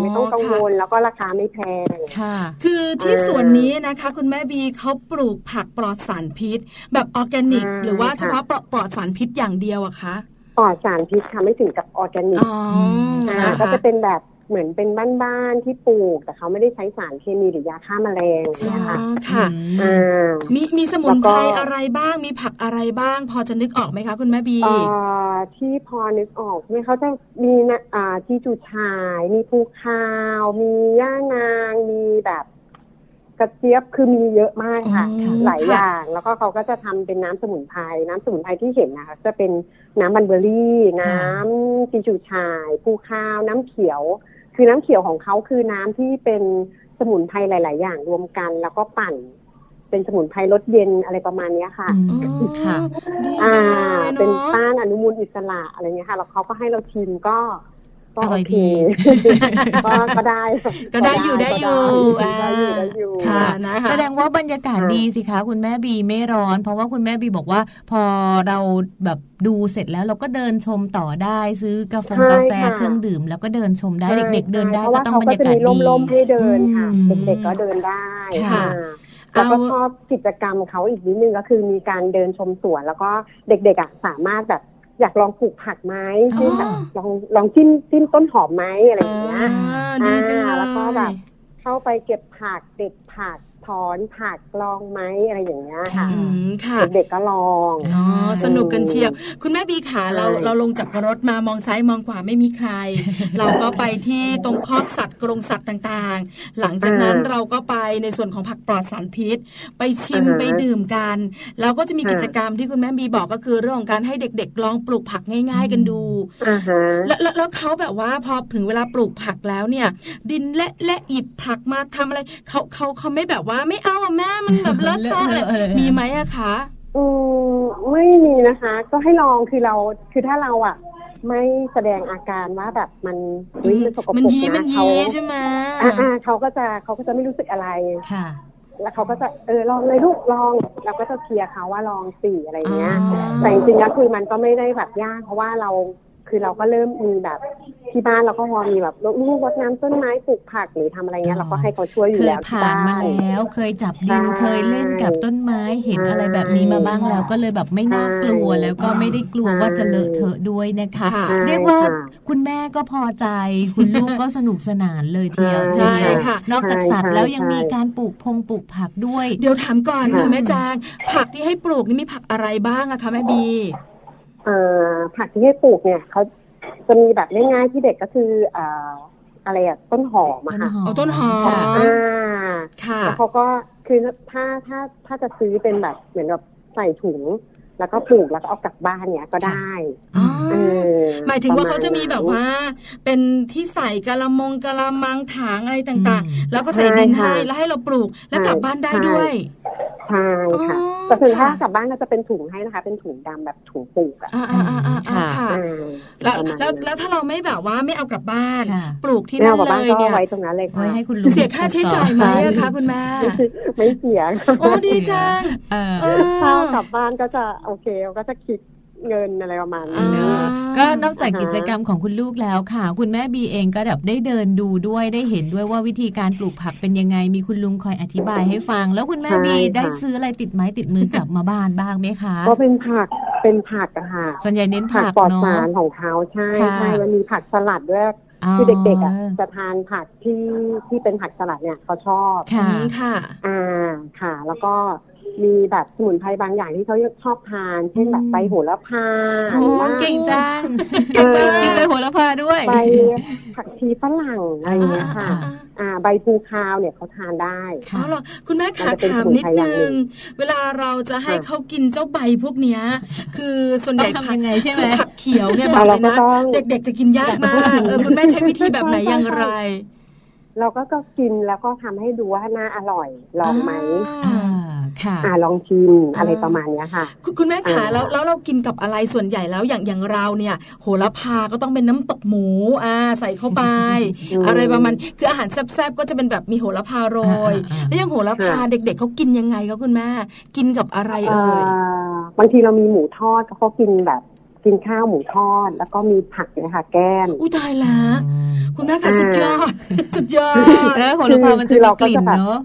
ไม่ต้องกังวลแล้วก็ราคาไม่แพงค่ะคือที่สวนนี้นะคะ คุณแม่บีเขาปลูกผักปลอดสารพิษ แบบออร์แกนิก หรือว่าเฉพาะปลอดสารพิษอย่างเดียวอะคะ ปลอดสารพิษค่ะไม่ถึงกับออร์แกนิกก็จะเป็นแบบเหมือนเป็นบ้านๆที่ปลูก แต่เขาไม่ได้ใช้สารเคมีหรือยาฆ่าแมลงนะคะค่ะมีมีสมุนไพรอะไรบ้าง มีผักอะไรบ้าง พอจะนึกออกไหมคะคุณแม่บีที่พอนึกออกใช่ไหมเขาจะมีนะจิงจูฉ่าย มีพลูคาว มีย่านาง มีแบบ กระเจี๊ยบคือมีเยอะมากค่ะ หลายอย่างแล้วก็เขาก็จะทำเป็นน้ำสมุนไพรน้ำสมุนไพรที่เห็นนะคะจะเป็นน้ำบันเบอรี่ น้ำจีจูชายภูข้าว น้ำเขียว คือน้ำเขียวของเขาคือน้ำที่เป็นสมุนไพรหลาย ๆ อย่างรวมกัน แล้วก็ปั่น เป็นสมุนไพรลดเย็นอะไรประมาณนี้ค่ะค่ะอ่า เป็นต้านอนุมูลอิสระอะไรเงี้ยค่ะแล้วเขาก็ให้เราชิมก็ ก็โอเคก็ได้ ก็ได้อยู่ได้อยู่ได้อยู่ได้อยู่ค่ะแสดงว่าบรรยากาศดีสิคะคุณแม่บีไม่ร้อน เพราะว่าคุณแม่บีบอกว่า พอเราแบบดูเสร็จแล้วเราก็เดินชมต่อได้ซื้อกาแฟกาแฟเครื่องดื่ม แล้วก็เดินชมได้เด็ก ๆ เดินได้ก็ต้องบรรยากาศดีลมๆให้เดินค่ะเด็กๆก็เดินได้ค่ะแล้วก็ชอบกิจกรรมเขาอีกนิดนึงก็คือมีการเดินชมสวน แล้วก็เด็กๆอะสามารถแบบ อยากลองปลูกผักไหมที่แบบลองลองจิ้มจิ้มต้นหอมไหมอะไรอย่างเงี้ยอ่าแล้วก็แบบเข้าไปเก็บผักเด็ดผัก ถอนผักลองไหมอะไรอย่างเงี้ยค่ะเด็กก็ลองอ๋อสนุกกันเชียว คุณแม่บีขาเราเราลงจากรถมามองซ้ายมองขวาไม่มีใคร เราก็ไปที่ตรงคอกสัตว์กรงสัตว์ต่างๆ หลังจากนั้นเราก็ไปในส่วนของผักปลอดสารพิษ ไปชิมไปดื่มกันแล้วก็จะมีกิจกรรมที่คุณแม่บีบอกก็คือเรื่องของการให้เด็กๆลองปลูกผักง่าย ๆ กันดูแล้วแล้วเขาแบบว่าพอถึงเวลาปลูกผักแล้วเนี่ย ดินและและหยิบผักมาทำอะไรเขาเขาเขาไม่แบบว่าว่าไม่เอาแม่มันแบบเลอะเทอะเลยมีไหมอะคะอืมไม่มีนะคะ ก็ให้ลองคือเราคือถ้าเราอะไม่แสดงอาการว่าแบบมันเฮ้ยมันสกปรกนะเขาใช่ไหมอ่าเขาก็จะเขาก็จะไม่รู้สึกอะไรค่ะแล้วเขาก็จะเออลองเลยลูกลองเราก็จะเคลียร์เขาว่าลองสี่อะไรเงี้ยแต่จริงๆแล้วคือมันก็ไม่ได้แบบยากเพราะว่าเรา คือเราก็เริ่มมีแบบที่บ้านเราก็พอมีแบบลูกรดน้ำต้นไม้ปลูกผักหรือทำอะไรเงี้ยเราก็ให้เขาช่วยอยู่แล้วผ่านมาแล้ว เคยจับดินเคยเล่นกับต้นไม้เห็นอะไรแบบนี้มาบ้างแล้ว ก็เลยแบบไม่น่ากลัวแล้วก็ไม่ได้กลัวว่าจะเลอะเทอะด้วยนะคะ เรียกว่าคุณแม่ก็พอใจ คุณลูกก็สนุกสนานเลยเทียวใช่ค่ะนอกจากสัตว์แล้วยังมีการปลูกพงปลูกผักด้วย เดี๋ยวถามก่อนค่ะแม่จางผักที่ให้ปลูกนี่มีผักอะไรบ้างอะคะแม่บี ผักที่ให้ปลูกเนี่ยเขาจะมีแบบง่ายๆที่เด็กก็คืออ่าอะไรอะต้นหอมอะค่ะเอาต้นหอมอ่าค่ะแล้วเขาก็คือถ้าถ้าถ้าจะซื้อเป็นแบบเหมือนแบบใส่ถุง แล้วก็ปลูกแล้วก็เอากลับบ้านเนี้ยก็ได้หมายถึงว่าเขาจะมีแบบว่า เป็นที่ใส่กะละมงกะละมังถางอะไรต่างๆ แล้วก็ใส่ดินให้แล้วให้เราปลูกแล้วกลับบ้านได้ด้วยใช่ค่ะแต่ถึงถ้ากลับบ้านก็จะเป็นถุงให้นะคะ เป็นถุงดำแบบถุงปลูกอะค่ะแล้วแล้วแล้วถ้าเราไม่แบบว่าไม่เอากลับบ้าน ปลูกที่นั่นเลยเนี่ยไว้ตรงนั้นเลยค่ะให้คุณลุงเสียค่าใช้จ่ายไหมคะคุณแม่ไม่เสียโอ้ดีจังถ้ากลับบ้านก็จะโอเคก็จะคิดเงินอะไรประมาณนี้ก็นอกจากกิจกรรมของคุณลูกแล้วค่ะ คุณแม่บีเองก็แบบได้เดินดูด้วยได้เห็นด้วยว่าวิธีการปลูกผักเป็นยังไง มีคุณลุงคอยอธิบายให้ฟัง แล้วคุณแม่บีได้ซื้ออะไรติดไม้ติดมือกลับมาบ้านบ้างไหมคะก็เป็นผักเป็นผักอะค่ะส่วนใหญ่เน้นผักปลอดสารของเขาใช่ใช่มันมีผักสลัดด้วยคือเด็กๆอะจะทานผักที่ที่เป็นผักสลัดเนี่ยเขาชอบค่ะค่ะอ่าค่ะ แล้วก็ มีแบบสมุนไพรบางอย่างที่เขาชอบทาน เช่นแบบใบโหระพาโอ้เก่งจังกินใบโหระพาด้วยใบผักชีฝรั่งอะไรเงี้ยค่ะ อ่า ใบภูคาวเนี่ยเขาทานได้ค่ะหรอคุณแม่ขาถามนิดนึง เวลาเราจะให้เขากินเจ้าใบพวกเนี้ย คือส่วนใหญ่ทำยังไงใช่ไหมผักเขียวเนี่ยบอกเลยนะ เด็กๆจะกินยากมากเออคุณแม่ใช้วิธีแบบไหนอย่างไร เราก็ก็กินแล้วก็ทำให้ดูว่าน่าอร่อยลองไหมค่ะลองชิมอะไรประมาณนี้ค่ะ คุณแม่ขาแล้วแล้วเรากินกับอะไรส่วนใหญ่แล้วอย่างอย่างเราเนี่ย โหระพาก็ต้องเป็นน้ำตกหมูอ่าใส่เข้าไป อะไรประมาณคืออาหารแซ่บๆก็จะเป็นแบบมีโหระพาโรย แล้วยังโหระพาเด็กๆเขากินยังไงก็คุณแม่ กินกับอะไรเอ่ยบางทีเรามีหมูทอดเขากินแบบ กินข้าวหมูทอด แล้วก็มีผักเนี่ยค่ะ แก้มอุ้ยตายละคุณแม่ค่ะสุดยอด สุดยอดแล้วโหระพามันจะมีกลิ่นเนาะ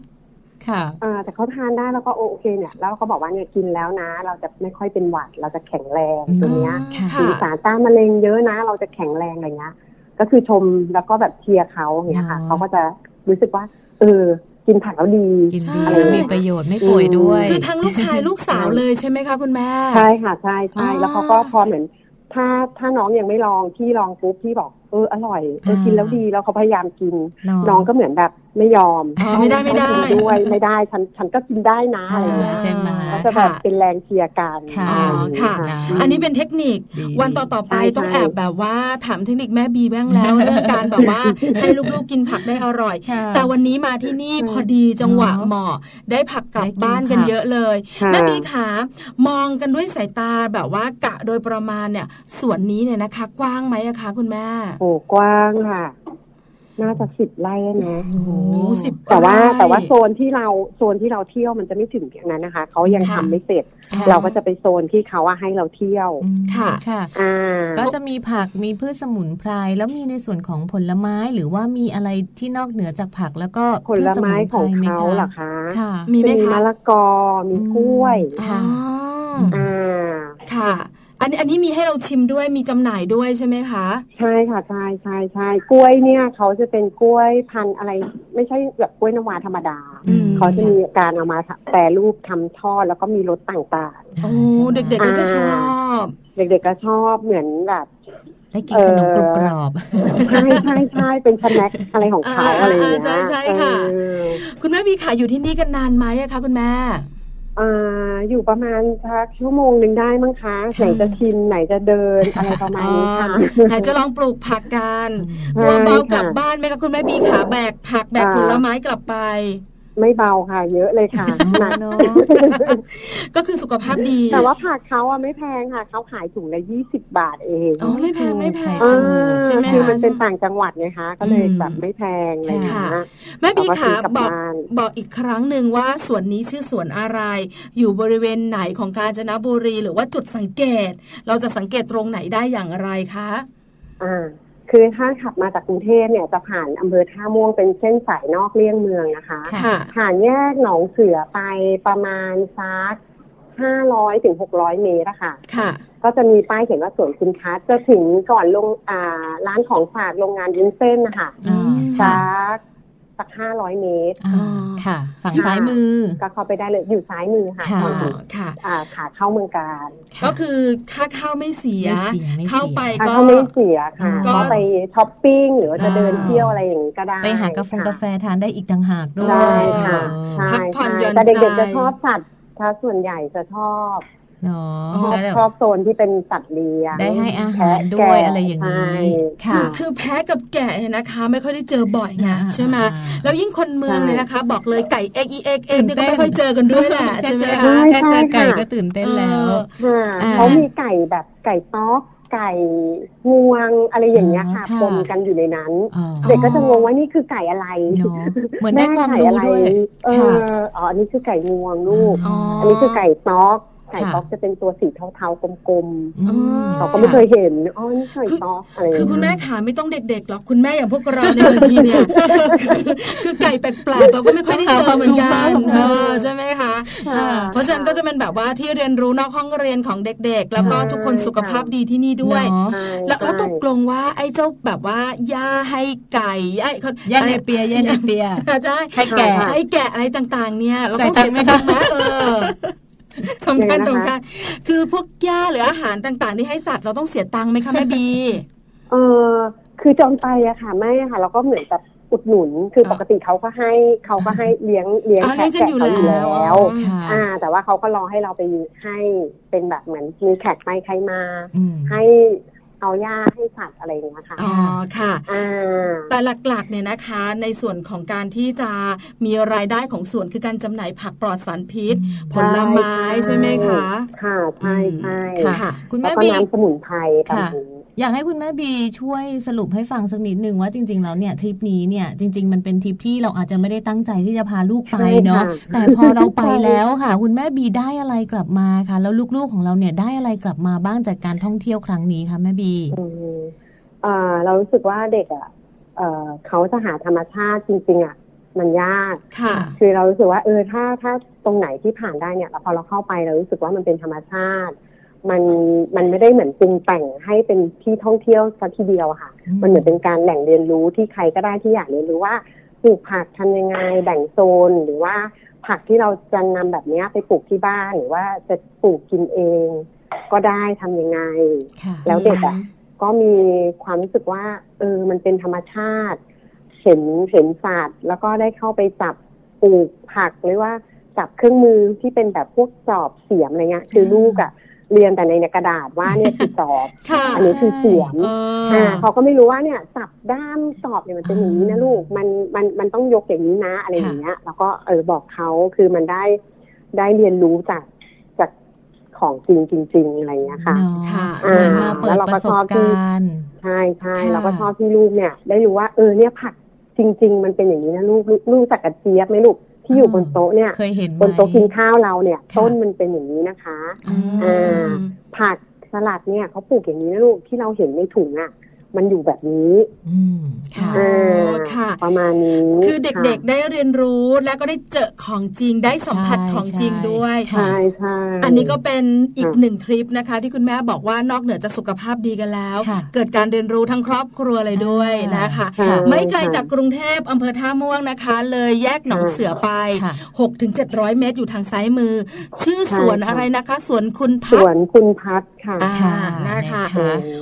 ค่ะอ่าแต่เขาทานได้แล้วก็โอเคเนี่ย แล้วเขาบอกว่าเนี่ยกินแล้วนะ เราจะไม่ค่อยเป็นหวัด เราจะแข็งแรงตัวเนี้ยมีสารต้านมะเร็งเยอะนะ เราจะแข็งแรงอะไรเงี้ยก็คือชมแล้วก็แบบเชียร์เขาเนี่ยค่ะเขาก็จะรู้สึกว่า เออ กินผักแล้วดีกินดีมีประโยชน์ไม่ป่วยด้วย คือทั้งลูกชายลูกสาวเลยใช่ไหมคะคุณแม่ ใช่ค่ะใช่ใช่แล้วเขาก็พอเหมือนถ้าถ้าน้องยังไม่ลองพี่ลองปุ๊บพี่บอก เอออร่อยเออกินแล้วดีแล้วเขาพยายามกิน น้องก็เหมือนแบบไม่ยอมไม่ได้ไม่ได้ด้วยไม่ได้ฉันฉันก็กินได้นะอะไรเงี้ยใช่ไหมก็จะแบบเป็นแรงเชียร์กันอ๋อค่ะ อันนี้เป็นเทคนิควันต่อต่อไปต้องแอบแบบว่าถามเทคนิคแม่บีบ้างแล้วเรื่องการแบบว่าให้ลูกๆกินผักได้อร่อย แต่วันนี้มาที่นี่พอดีจังหวะเหมาะได้ผักกลับบ้านกันเยอะเลยแม่บีขามองกันด้วยสายตาแบบว่ากะโดยประมาณเนี่ยส่วนนี้เนี่ยนะคะ กว้างไหมอะคะคุณแม่โอ้กว้างค่ะ น่าจะสิบไร่นะโอ้สิบแต่ว่าแต่ว่าโซนที่เราโซนที่เราเที่ยวมันจะไม่ถึงเพียงนั้นนะคะ เขายังทำไม่เสร็จ เราก็จะไปโซนที่เขาว่าให้เราเที่ยวค่ะค่ะอ่าก็จะมีผักมีพืชสมุนไพรแล้วมีในส่วนของผลไม้หรือว่ามีอะไรที่นอกเหนือจากผักแล้วก็ผลไม้ของเขาเหรอคะค่ะมีมะละกอมีกล้วยค่ะอ่าค่ะ อันนี้อันนี้มีให้เราชิมด้วยมีจำหน่ายด้วยใช่ไหมคะ ใช่ค่ะใช่ใช่ใช่กล้วยเนี่ยเขาจะเป็นกล้วยพันธุ์อะไร ไม่ใช่แบบกล้วยน้ำว้าธรรมดา เขาจะมีการเอามาแปรรูปทำทอดแล้วก็มีรสต่างๆโอ้เด็กๆก็จะชอบเด็กๆก็ชอบเหมือนแบบได้กินขนมกรุบกรอบใช่ใช่ใช่เป็นสแน็คอะไรของเขาอะไรอย่างเงี้ยใช่ใช่ค่ะ คุณแม่มีขายอยู่ที่นี่กันนานไหมคะคุณแม่ อ่าอยู่ประมาณสักชั่วโมงหนึ่งได้มั้งคะ ไหนจะชิมไหนจะเดินอะไรประมาณนี้ค่ะไหนจะลองปลูกผักกันตัวเบากลับบ้านไหมคะคุณแม่บีขาแบกผักแบกผลไม้กลับไป ไม่เบาค่ะ เยอะเลยค่ะหนักก็คือสุขภาพดี แต่ว่าผักเขาอะไม่แพงค่ะเขาขายถุงละยี่สิบบาทเองอ๋อไม่แพงไม่แพงใช่ไหมคือมันเป็นต่างจังหวัดไงคะก็เลยแบบไม่แพงเลยค่ะแม่บีขาบอกบอกอีกครั้งหนึ่งว่าสวนนี้ชื่อสวนอะไร อยู่บริเวณไหนของกาญจนบุรี หรือว่าจุดสังเกต เราจะสังเกตตรงไหนได้อย่างไรคะอ่า คือถ้าขับมาจากกรุงเทพเนี่ยจะผ่านอำเภอท่าม่วงเป็นเส้นสายนอกเลี่ยงเมืองนะคะผ่านแยกหนองเสือไปประมาณซักห้าร้อยถึงหกร้อยเมตรอะค่ะก็จะมีป้ายเขียนว่าสวนคุณคัสจะถึงก่อนลงอ่าร้านของฝากโรงงานยุ้นเส้นนะคะซัก สักห้าร้อยเมตรค่ะ ฝั่งซ้ายมือ ก็เข้าไปได้เลยอยู่ซ้ายมือค่ะค่ะค่ะขาเข้าเมืองการ ก็คือค่าเข้าไม่เสีย เข้าไปก็ไม่เสียค่ะก็ไปช้อปปิ้งหรือจะเดินเที่ยวอะไรอย่างนี้ก็ได้ ไปหากาแฟกาแฟทานได้อีกต่างหากด้วยได้ค่ะพักผ่อนหย่อนใจแต่เด็กๆจะชอบสัตว์ถ้าส่วนใหญ่จะชอบ เนาะชอบโซนที่เป็นสัตว์เลี้ยงได้ให้อาหารด้วยอะไรอย่างนี้คือคือแพะกับแกะเนี่ยนะคะ ไม่ค่อยได้เจอบ่อยไงใช่ไหมแล้วยิ่งคนเมืองเนี่ยนะคะ บอกเลยไก่เอ็กอีเอ็กเอ็กนี่ก็ไม่ค่อยเจอกันด้วยแหละใช่ไหมคะแค่เจอไก่ก็ตื่นเต้นแล้วเขามีไก่แบบไก่ต๊อกไก่งวงอะไรอย่างเงี้ยค่ะปนกันอยู่ในนั้น เด็กก็จะงงว่านี่คือไก่อะไรเหมือนได้ความรู้ด้วยเอออ๋ออันนี้คือไก่งวงลูก อันนี้คือไก่ต๊อก ไก่ต๊อกจะเป็นตัวสีเทาๆกลมๆเขาก็ไม่เคยเห็นอ๋อนี่ไก่ต๊อกอะไรคือคุณแม่ขาไม่ต้องเด็กๆหรอกคุณแม่อย่างพวกเราในบางทีเนี่ยคือไก่แปลกๆเราก็ไม่ค่อยได้เจอเหมือนกันใช่ไหมคะเพราะฉะนั้นก็จะเป็นแบบว่าที่เรียนรู้นอกห้องเรียนของเด็กๆ แล้วก็ทุกคนสุขภาพดีที่นี่ด้วย แล้วตกลงว่าไอ้เจ้าแบบว่าย่าให้ไก่ย่าย่าเนเปียย่าเนเปียใช่ให้แกะให้แกะอะไรต่างๆ เนี่ยเราต้องเสียสตังค์ไหมเออ สำคัญสำคัญคือพวกหญ้าหรืออาหารต่างๆที่ให้สัตว์เราต้องเสียตังค์ไหมคะแม่บีเออคือจองไปอะค่ะไม่ค่ะ เราก็เหมือนกับอุดหนุนคือปกติเขาก็ให้เขาก็ให้เลี้ยงเลี้ยงแขกเขาอยู่แล้วอ่า แต่ว่าเขาก็รอให้เราไปให้เป็นแบบเหมือนมีแขกไปใครมา ให้ เอาหญ้าให้สัตว์อะไรอย่างเงี้ยค่ะอ๋อค่ะแต่หลักๆเนี่ยนะคะ ในส่วนของการที่จะมีรายได้ของส่วนคือการจำหน่ายผักปลอดสารพิษ ผลไม้ใช่ไหมคะ ค่ะใช่ใช่ค่ะ คุณแม่บีน้ำสมุนไพรค่ะ อยากให้คุณแม่บีช่วยสรุปให้ฟังสักนิดหนึ่งว่าจริง ๆ แล้วเนี่ยทริปนี้เนี่ยจริง ๆ มันเป็นทริปที่เราอาจจะไม่ได้ตั้งใจที่จะพาลูกไปเนาะแต่พอเราไปแล้วค่ะ คุณแม่บีได้อะไรกลับมาคะแล้วลูกๆของเราเนี่ยได้อะไรกลับมาบ้างจากการท่องเที่ยวครั้งนี้คะแม่บีอ่าเรารู้สึกว่าเด็กอะเขาจะหาธรรมชาติจริง ๆอะมันยากค่ะ คือเรารู้สึกว่าเออถ้าถ้าตรงไหนที่ผ่านได้เนี่ยพอเราเข้าไปเรารู้สึกว่ามันเป็นธรรมชาติ มันมันไม่ได้เหมือนปรุงแต่งให้เป็นที่ท่องเที่ยวสัทีเดียวค่ะ มันเหมือนเป็นการแหล่งเรียนรู้ที่ใครก็ได้ที่อยากเรียนรู้ว่าปลูกผักทำยังไงแบ่งโซนหรือว่าผักที่เราจะนำแบบนี้ไปปลูกที่บ้านหรือว่าจะปลูกกินเอง ก็ได้ทํำยังไง แล้วเด็กอะก็มีความรู้สึกว่า เออ มันเป็นธรรมชาติ เห็นเห็นศาสตร์แล้วก็ได้เข้าไปจับปลูกผักหรือว่าจับเครื่องมือที่เป็นแบบพวกสอบเสียมอะไรเงี้ย คือลูกอะ เรียนแต่ในกระดาษว่าเนี่ยคือสอบอันนี้คือเสียมอ่าเขาก็ไม่รู้ว่าเนี่ยสับด้ามสอบเนี่ยมันเป็นอย่างนี้นะลูกมันมันมันต้องยกอย่างนี้นะอะไรอย่างเงี้ย แล้วก็เออบอกเขาคือมันได้ได้เรียนรู้จากจากของจริงจริง ๆ อะไรเงี้ยค่ะค่ะอ่าแล้วเราก็ชอบที่ใช่ใช่เราก็ชอบที่ลูกเนี่ย ได้รู้ว่าเออเนี่ยผักจริง ๆ มันเป็นอย่างนี้นะลูกลูกจากกระเจี๊ยบไหมลูก ที่อยู่บนโต๊ะเนี่ยเคยเห็นบนโต๊ะกินข้าวเราเนี่ย ต้นมันเป็นอย่างนี้นะคะอ่าผักสลัดเนี่ยเขาปลูกอย่างนี้นะลูกที่เราเห็นในถุงอะ มันอยู่แบบนี้อืมค่ะค่ะประมาณนี้คือเด็กๆได้เรียนรู้แล้วก็ได้เจอของจริงได้สัมผัสของจริงด้วยใช่ใช่อันนี้ก็เป็นอีกหนึ่งทริปนะคะ ที่คุณแม่บอกว่านอกเหนือจะสุขภาพดีกันแล้ว เกิดการเรียนรู้ทั้งครอบครัวเลยด้วยนะคะ ไม่ไกลจากกรุงเทพอำเภอท่าม่วงนะคะ เลยแยกหนองเสือไป6ถึง700 เมตรอยู่ทางซ้ายมือ ชื่อสวนอะไรนะคะสวนคุณพัดสวนคุณพัดค่ะนะคะ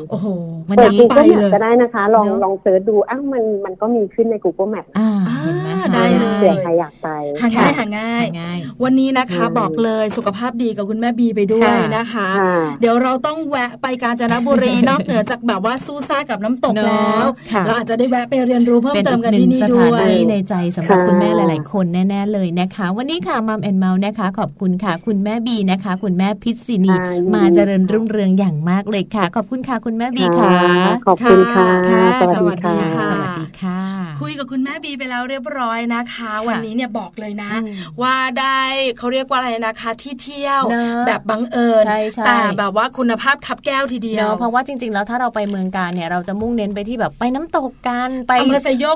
โอ้โหมันดีไปเลยก็ได้นะคะ ลองลองเสิร์ชดูอ้าวมันมันก็มีขึ้นใน Google Map อ่าเห็นไหม ได้เลยเผื่อใครอยากไปหาง่ายหาง่าย วันนี้นะคะบอกเลยสุขภาพดีกับคุณแม่บีไปด้วยนะคะ เดี๋ยวเราต้องแวะไปกาญจนบุรีนอกเหนือจากแบบว่าสู้ซ่ากับน้ำตกแล้ว เราอาจจะได้แวะไปเรียนรู้เพิ่มเติมกันที่นี่ด้วยที่ในใจสำหรับคุณแม่หลาย ๆ คนแน่ ๆ เลยนะคะ วันนี้ค่ะมัมแอนเมาส์นะคะ ขอบคุณค่ะ คุณแม่บีนะคะ คุณแม่พิษศินีมาเจริญรุ่งเรืองอย่างมากเลยค่ะ ขอบคุณค่ะคุณแม่บีค่ะ ขอบคุณค่ะ สวัสดีค่ะสวัส ดีค่ะ คุยกับคุณแม่บีไปแล้วเรียบร้อยนะคะ วันนี้เนี่ยบอกเลยนะ ว่าได้เขาเรียกว่าอะไรนะคะ ที่เที่ยวแบบบังเอิญแต่แบบว่าคุณภาพคับแก้วทีเดียวเพราะว่าจริง ๆ แล้วถ้าเราไปเมืองการเนี่ยเราจะมุ่งเน้นไปที่แบบไปน้ำตกกันไป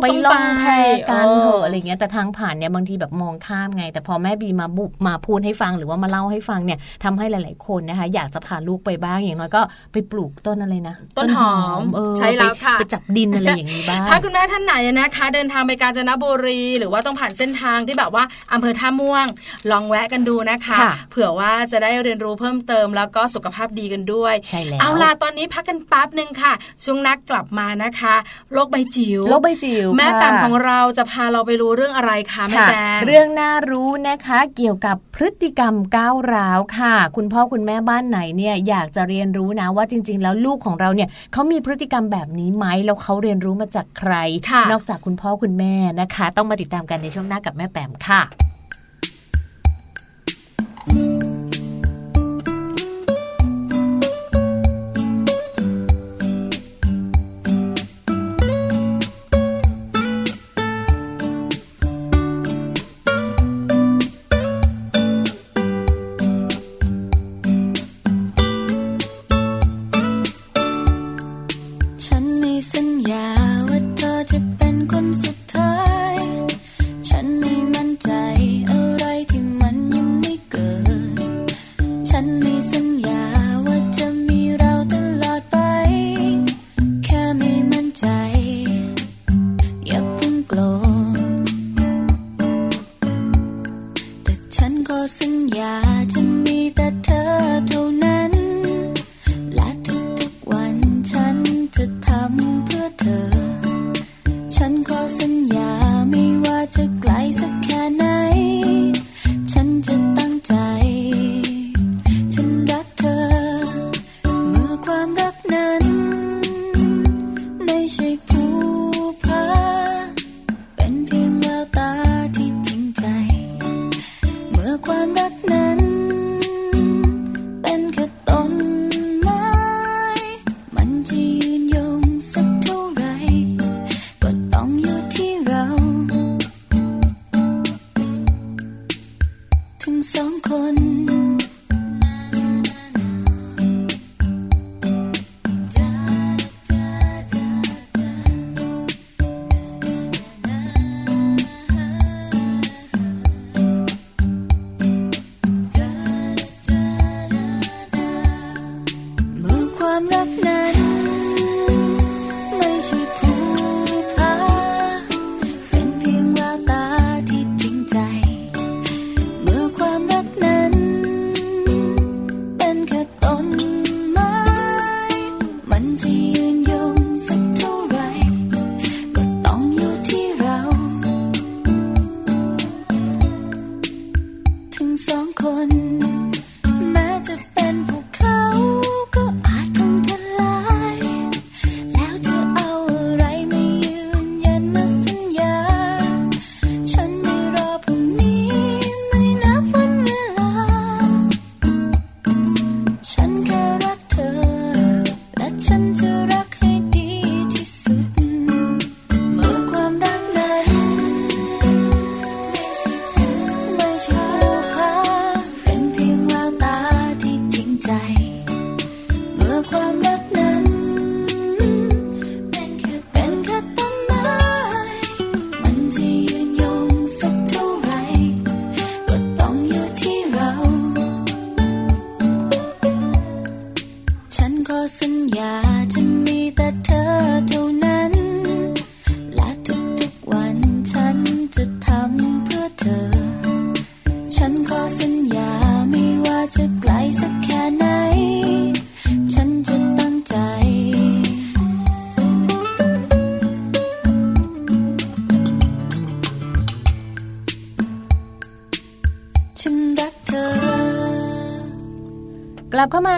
ไปล่องแพกันเถอะอะไรเงี้ยแต่ทางผ่านเนี่ยบางทีแบบมองข้ามไง แต่พอแม่บีมาบุมาพูดให้ฟังหรือว่ามาเล่าให้ฟังเนี่ยทำให้หลาย ๆ คนนะคะ อยากจะพาลูกไปบ้างอย่างน้อยก็ไปปลูกต้นอะไรนะ ต้นหอมใช่แล้วค่ะไปจับดินอะไรอย่างนี้บ้างถ้าคุณแม่ท่านไหนนะคะ เดินทางไปกาญจนบุรี หรือว่าต้องผ่านเส้นทางที่แบบว่าอำเภอท่าม่วง ลองแวะกันดูนะคะ เผื่อว่าจะได้เรียนรู้เพิ่มเติมแล้วก็สุขภาพดีกันด้วยใช่แล้วเอาล่ะตอนนี้พักกันแป๊บหนึ่งค่ะ ช่วงนักกลับมานะคะ โลกใบจิ๋วโลกใบจิ๋วแม่แตมของเราจะพาเราไปรู้เรื่องอะไรคะแม่แจ้งเรื่องน่ารู้นะคะ เกี่ยวกับพฤติกรรมก้าวร้าวค่ะ คุณพ่อคุณแม่บ้านไหนเนี่ยอยากจะเรียนรู้นะว่าจริง ๆ แล้วลูกของเราเนี่ยเขามีพฤติกรรมแบบนี้ไหมแล้วเขาเรียนรู้มาจากใครนอกจากคุณพ่อคุณแม่นะคะ ต้องมาติดตามกันในช่วงหน้ากับแม่แปมค่ะ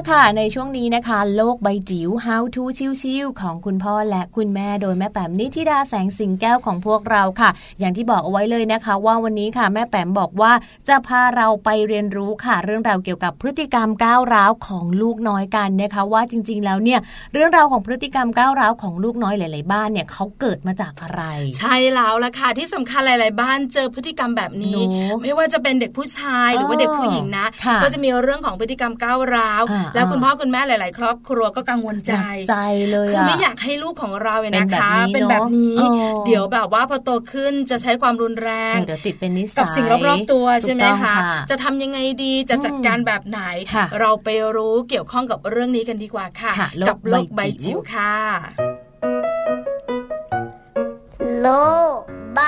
ลับเข้ามาค่ะ ในช่วงนี้นะคะ โลกใบจิ๋ว How to ชิวๆของคุณพ่อและคุณแม่โดยแม่แปมนิธิดาแสงสิงแก้วของพวกเราค่ะ อย่างที่บอกเอาไว้เลยนะคะ ว่าวันนี้ค่ะ แม่แปมบอกว่าจะพาเราไปเรียนรู้ค่ะ เรื่องราวเกี่ยวกับพฤติกรรมก้าวร้าวของลูกน้อยกันนะคะ ว่าจริง ๆ แล้วเนี่ย เรื่องราวของพฤติกรรมก้าวร้าวของลูกน้อยหลาย ๆ บ้านเนี่ยเขาเกิดมาจากอะไร ใช่แล้วละค่ะที่สำคัญหลาย ๆ บ้านเจอพฤติกรรมแบบนี้ ไม่ว่าจะเป็นเด็กผู้ชายหรือว่าเด็กผู้หญิงนะก็จะมีเรื่องของพฤติกรรมก้าวร้าวแล้วคุณพ่อคุณแม่หลาย ๆ ครอบครัวก็กังวลใจใจเลยคือไม่อยากให้ลูกของเราเนี่ยนะคะ เป็นแบบนี้ เดี๋ยวแบบว่าพอโตขึ้นจะใช้ความรุนแรงเดี๋ยวติดเป็นนิสัยกับสิ่งรอบๆตัวใช่ไหมคะจะทำยังไงดีจะจัดการแบบไหน เราไปรู้เกี่ยวข้องกับเรื่องนี้กันดีกว่าค่ะ กับโลกใบจิ๋วค่ะโลกใบ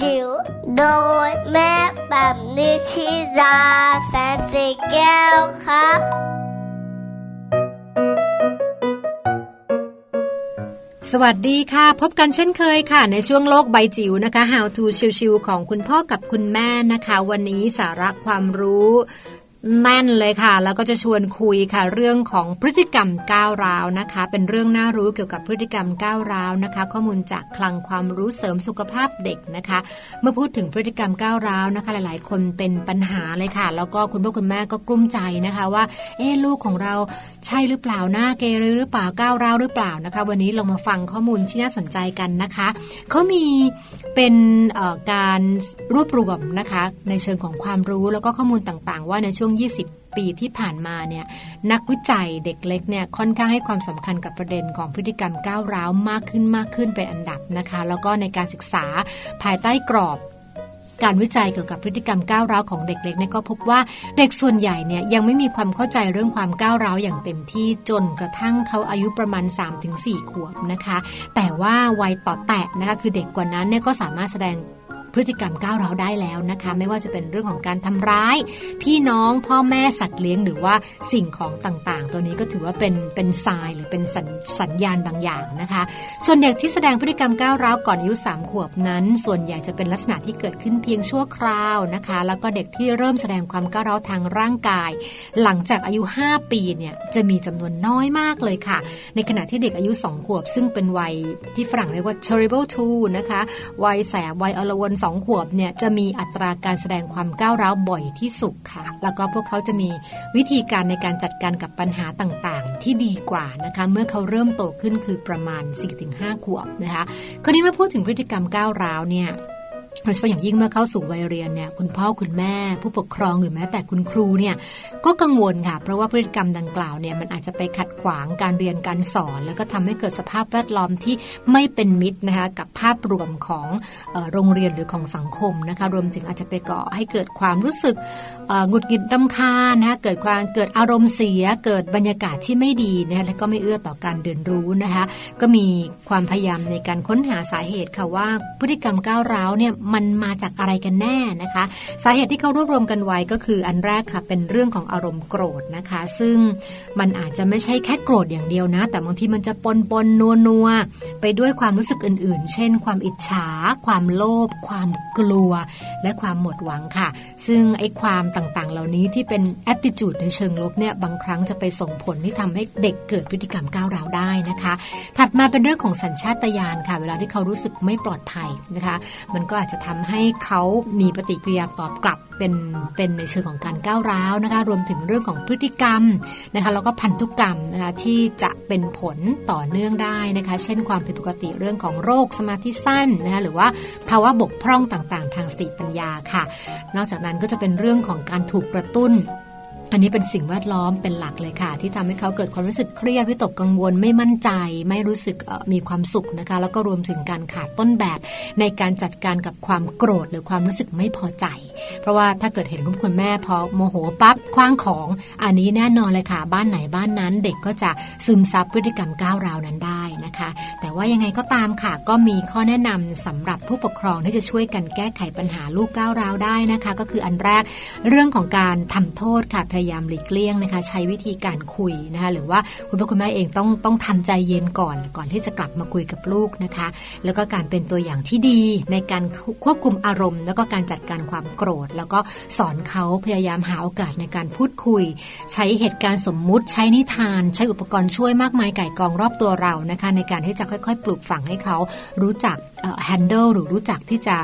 จิ๋วโดยแม่แบบนิชิราแสนสีแก้วครับ สวัสดีค่ะ พบกันเช่นเคยค่ะ ในช่วงโลกใบจิ๋วนะคะ How to ชิวๆของคุณพ่อกับคุณแม่นะคะ วันนี้สาระความรู้ แม่นเลยค่ะ แล้วก็จะชวนคุยค่ะ เรื่องของพฤติกรรมก้าวร้าวนะคะ เป็นเรื่องน่ารู้เกี่ยวกับพฤติกรรมก้าวร้าวนะคะ ข้อมูลจากคลังความรู้เสริมสุขภาพเด็กนะคะ เมื่อพูดถึงพฤติกรรมก้าวร้าวนะคะ หลาย ๆ คนเป็นปัญหาเลยค่ะ แล้วก็คุณพ่อคุณแม่ก็กลุ้มใจนะคะ ว่าเอ๊ลูกของเราใช่หรือเปล่าหน้าเกเรหรือเปล่าก้าวร้าวหรือเปล่านะคะ วันนี้เรามาฟังข้อมูลที่น่าสนใจกันนะคะเขามีเป็นการรวบรวมนะคะ ในเชิงของความรู้แล้วก็ข้อมูลต่าง ๆ ว่าในช่วง20 ปีที่ผ่านมาเนี่ยนักวิจัยเด็กเล็กเนี่ยค่อนข้างให้ความสำคัญกับประเด็นของพฤติกรรมก้าวร้าวมากขึ้นมากขึ้นเป็นอันดับนะคะ แล้วก็ในการศึกษาภายใต้กรอบการวิจัยเกี่ยวกับพฤติกรรมก้าวร้าวของเด็กเล็กเนี่ยก็พบว่าเด็กส่วนใหญ่เนี่ยยังไม่มีความเข้าใจเรื่องความก้าวร้าวอย่างเต็มที่จนกระทั่งเขาอายุประมาณ 3-4 ขวบนะคะ แต่ว่าวัยต่อแตะนะคะคือเด็กกว่านั้นเนี่ยก็สามารถแสดง พฤติกรรมก้าวร้าวได้แล้วนะคะ ไม่ว่าจะเป็นเรื่องของการทำร้าย พี่น้องพ่อแม่สัตว์เลี้ยงหรือว่าสิ่งของต่างๆ ตัวนี้ก็ถือว่าเป็นเป็นทรายหรือเป็นสัญญาณบางอย่างนะคะ ส่วนเด็กที่แสดงพฤติกรรมก้าวร้าวก่อนอายุ3ขวบนั้น ส่วนใหญ่จะเป็นลักษณะที่เกิดขึ้นเพียงชั่วคราวนะคะ แล้วก็เด็กที่เริ่มแสดงความก้าวร้าวทางร่างกาย หลังจากอายุ 5 ปีเนี่ยจะมีจำนวนน้อยมากเลยค่ะ ในขณะที่เด็กอายุ 2 ขวบ ซึ่งเป็นวัยที่ฝรั่งเรียกว่า terrible two นะคะวัยแสบวัยอลวนสองขวบเนี่ยจะมีอัตราการแสดงความก้าวร้าวบ่อยที่สุดค่ะ แล้วก็พวกเขาจะมีวิธีการในการจัดการกับปัญหาต่างๆ ที่ดีกว่านะคะ เมื่อเขาเริ่มโตขึ้นคือประมาณ 4-5 ขวบนะคะ คราวนี้มาพูดถึงพฤติกรรมก้าวร้าวเนี่ย โดยเฉพาะอย่างยิ่งเมื่อเข้าสู่วัยเรียนเนี่ยคุณพ่อคุณแม่ ผู้ปกครองหรือแม้แต่คุณครูเนี่ยก็กังวลค่ะเพราะว่าพฤติกรรมดังกล่าวเนี่ยมันอาจจะไปขัดขวางการเรียนการสอน แล้วก็ทำให้เกิดสภาพแวดล้อมที่ไม่เป็นมิตรนะคะกับภาพรวมของโรงเรียนหรือของสังคมนะคะรวมถึงอาจจะไปก่อให้เกิดความรู้สึกหงุดหงิดรำคาญนะคะเกิดความเกิดอารมณ์เสีย เกิดบรรยากาศที่ไม่ดีนะคะและก็ไม่เอื้อต่อการเรียนรู้นะคะก็มีความพยายามในการค้นหาสาเหตุค่ะว่าพฤติกรรมก้าวร้าวเนี่ยมันมาจากอะไรกันแน่นะคะ สาเหตุที่เขารวบรวมกันไว้ก็คืออันแรกค่ะเป็นเรื่องของอารมณ์โกรธนะคะ ซึ่งมันอาจจะไม่ใช่แค่โกรธอย่างเดียวนะ แต่บางทีมันจะปนปนนัวนัวไปด้วยความรู้สึกอื่น ๆ เช่น ความอิจฉา ความโลภความกลัว และความหมดหวังค่ะ ซึ่งไอ้ความต่างๆ เหล่านี้ที่เป็นแอตติจูดในเชิงลบเนี่ยบางครั้งจะไปส่งผลที่ทำให้เด็กเกิดพฤติกรรมก้าวร้าวได้นะคะ ถัดมาเป็นเรื่องของสัญชาตญาณค่ะ เวลาที่เขารู้สึกไม่ปลอดภัยนะคะ มันก็อาจจะทำให้เขามีปฏิกิริยาตอบกลับเป็นเป็นในเชิงของการก้าวร้าวนะคะรวมถึงเรื่องของพฤติกรรมนะคะแล้วก็พันธุกรรมนะคะที่จะเป็นผลต่อเนื่องได้นะคะ เช่นความผิดปกติเรื่องของโรคสมาธิสั้นนะคะหรือว่าภาวะบกพร่องต่างๆ ทางสติปัญญาค่ะ นอกจากนั้นก็จะเป็นเรื่องของการถูกกระตุ้น อันนี้เป็นสิ่งแวดล้อมเป็นหลักเลยค่ะ ที่ทำให้เขาเกิดความรู้สึกเครียดวิตกกังวลไม่มั่นใจ ไม่รู้สึกมีความสุขนะคะ แล้วก็รวมถึงการขาดต้นแบบในการจัดการกับความโกรธหรือความรู้สึกไม่พอใจ เพราะว่าถ้าเกิดเห็นคุณคุณแม่พอโมโหปั๊บคว้างของ อันนี้แน่นอนเลยค่ะ บ้านไหนบ้านนั้น เด็กก็จะซึมซับพฤติกรรมก้าวร้าวนั้นได้นะคะ แต่ว่ายังไงก็ตามค่ะ ก็มีข้อแนะนำสำหรับผู้ปกครองที่จะช่วยกันแก้ไขปัญหาลูกก้าวร้าวได้นะคะ ก็คืออันแรกเรื่องของการทำโทษค่ะยายามหลีกเลี่ยงนะคะ ใช้วิธีการคุยนะคะ หรือว่าคุณพ่อคุณแม่เองต้องต้องทำใจเย็นก่อน ก่อนที่จะกลับมาคุยกับลูกนะคะ แล้วก็การเป็นตัวอย่างที่ดีในการควบคุมอารมณ์ แล้วก็การจัดการความโกรธ แล้วก็สอนเขาพยายามหาโอกาสในการพูดคุย ใช้เหตุการณ์สมมุติ ใช้นิทาน ใช้อุปกรณ์ช่วยมากมายไก่กองรอบตัวเรานะคะ ในการที่จะค่อย ๆ ปลูกฝังให้เขารู้จัก handle หรือรู้จักที่จะ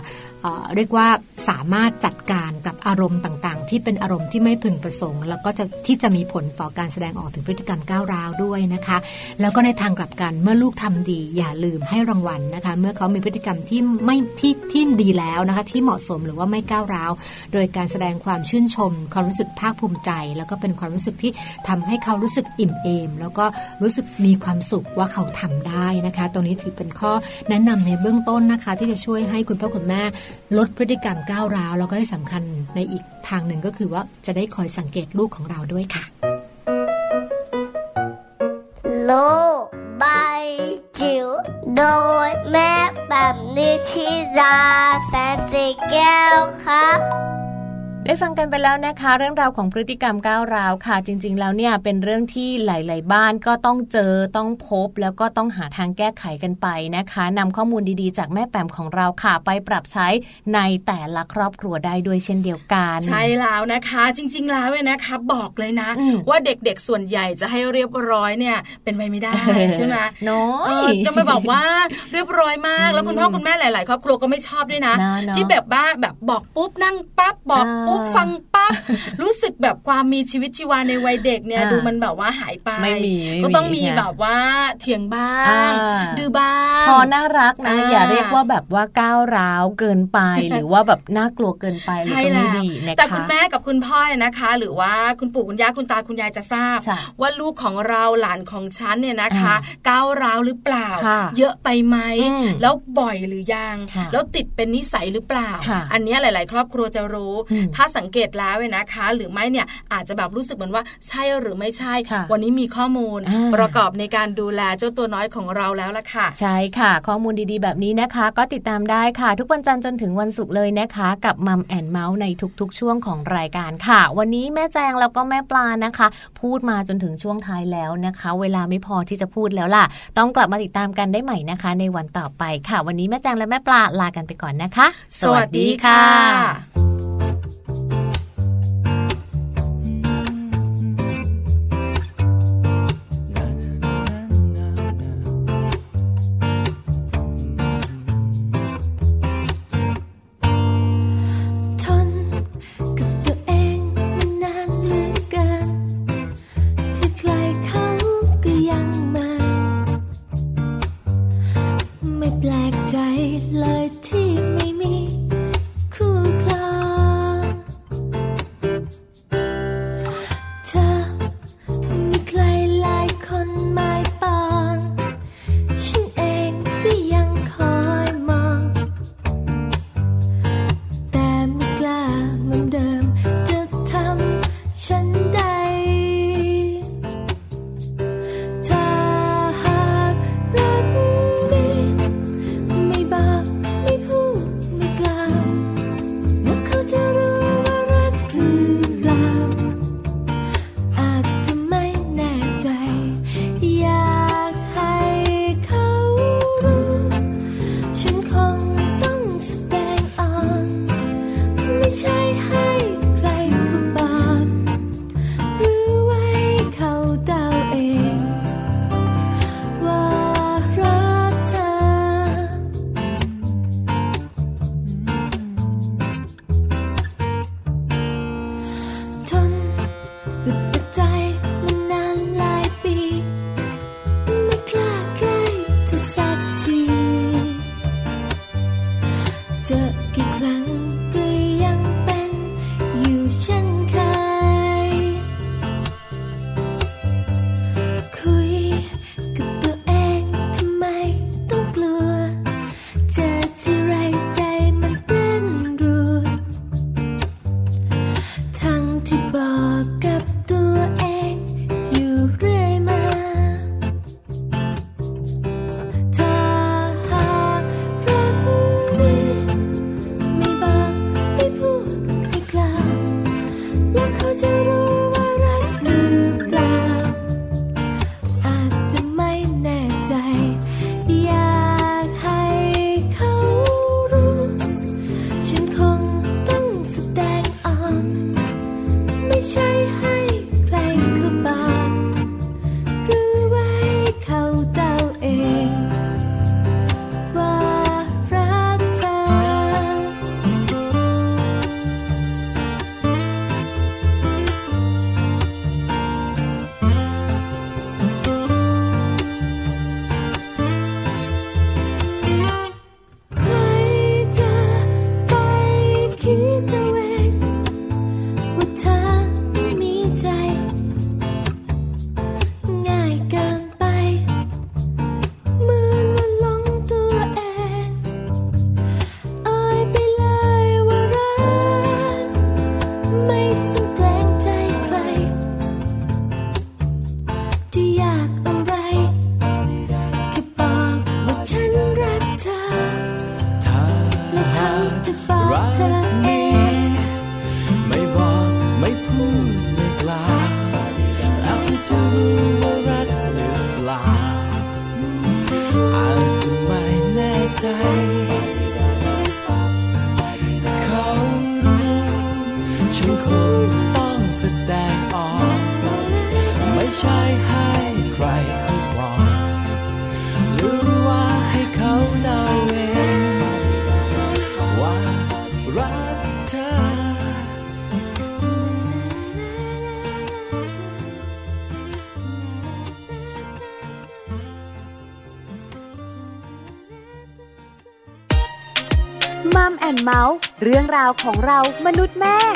เรียกว่าสามารถจัดการกับอารมณ์ต่างๆ ที่เป็นอารมณ์ที่ไม่พึงประสงค์ แล้วก็จะที่จะมีผลต่อการแสดงออกถึงพฤติกรรมก้าวร้าวด้วยนะคะ แล้วก็ในทางกลับกันเมื่อลูกทำดี อย่าลืมให้รางวัลนะคะ เมื่อเขามีพฤติกรรมที่ไม่ที่ที่ดีแล้วนะคะ ที่เหมาะสมหรือว่าไม่ก้าวร้าว โดยการแสดงความชื่นชม ความรู้สึกภาคภูมิใจ แล้วก็เป็นความรู้สึกที่ทำให้เขารู้สึกอิ่มเอม แล้วก็รู้สึกมีความสุขว่าเขาทำได้นะคะ ตรงนี้ถือเป็นข้อแนะนำในเบื้องต้นนะคะ ที่จะช่วยให้คุณพ่อคุณแม่ลดพฤติกรรมก้าวร้าวแล้วก็ที่สำคัญในอีกทางหนึ่งก็คือว่าจะได้คอยสังเกตลูกของเราด้วยค่ะ โลบายจิ๋วโดยแม่แบบนิชิราแสนสีแก้วครับ ได้ฟังกันไปแล้วนะคะ เรื่องราวของพฤติกรรมก้าวร้าวค่ะ จริง ๆ แล้วเนี่ยเป็นเรื่องที่หลาย ๆ บ้านก็ต้องเจอต้องพบ แล้วก็ต้องหาทางแก้ไขกันไปนะคะนำข้อมูลดีๆ จากแม่แปมของเราค่ะ ไปปรับใช้ในแต่ละครอบครัวได้ด้วยเช่นเดียวกัน ใช่แล้วนะคะ จริง ๆ แล้วเนี่ยนะคะบอกเลยนะ ว่าเด็กๆส่วนใหญ่จะให้เรียบร้อยเนี่ยเป็นไปไม่ได้ใช่ไหมน้อยจะไม่บอกว่าเรียบร้อยมากแล้วคุณพ่อคุณแม่หลาย ๆ ครอบครัวก็ไม่ชอบด้วยนะ ที่แบบบ้าแบบบอกปุ๊บนั่งปั๊บบอกปุ๊บฟังปั๊บรู้สึกแบบความมีชีวิตชีวาในวัยเด็กเนี่ยดูมันแบบว่าหายไปไม่มีก็ต้องมีแบบว่าเถียงบ้างดื้อบ้างพอน่ารักนะอย่าเรียกว่าแบบว่าก้าวร้าวเกินไปหรือว่าแบบน่ากลัวเกินไปใช่แล้วแต่คุณแม่กับคุณพ่อนะคะ หรือว่าคุณปู่คุณย่าคุณตาคุณยายจะทราบ ว่าลูกของเราหลานของฉันเนี่ยนะคะก้าวร้าวหรือเปล่า เยอะไปไหมแล้วบ่อยหรือยัง แล้วติดเป็นนิสัยหรือเปล่า อันนี้หลาย ๆ ครอบครัวจะรู้ ถ้าสังเกตแล้วนะคะ หรือไม่เนี่ยอาจจะแบบรู้สึกเหมือนว่าใช่หรือไม่ใช่ วันนี้มีข้อมูลประกอบในการดูแลเจ้าตัวน้อยของเราแล้วล่ะค่ะ ใช่ค่ะ ข้อมูลดีๆ แบบนี้นะคะ ก็ติดตามได้ค่ะ ทุกวันจันทร์จนถึงวันศุกร์เลยนะคะ กับมัมแอนเมาส์ในทุกๆ ช่วงของรายการค่ะ วันนี้แม่แจงแล้วก็แม่ปลานะคะ พูดมาจนถึงช่วงท้ายแล้วนะคะ เวลาไม่พอที่จะพูดแล้วล่ะ ต้องกลับมาติดตามกันได้ใหม่นะคะ ในวันต่อไปค่ะ วันนี้แม่แจงและแม่ปลาลากันไปก่อนนะคะ สวัสดีค่ะ ของเรามนุษย์แม่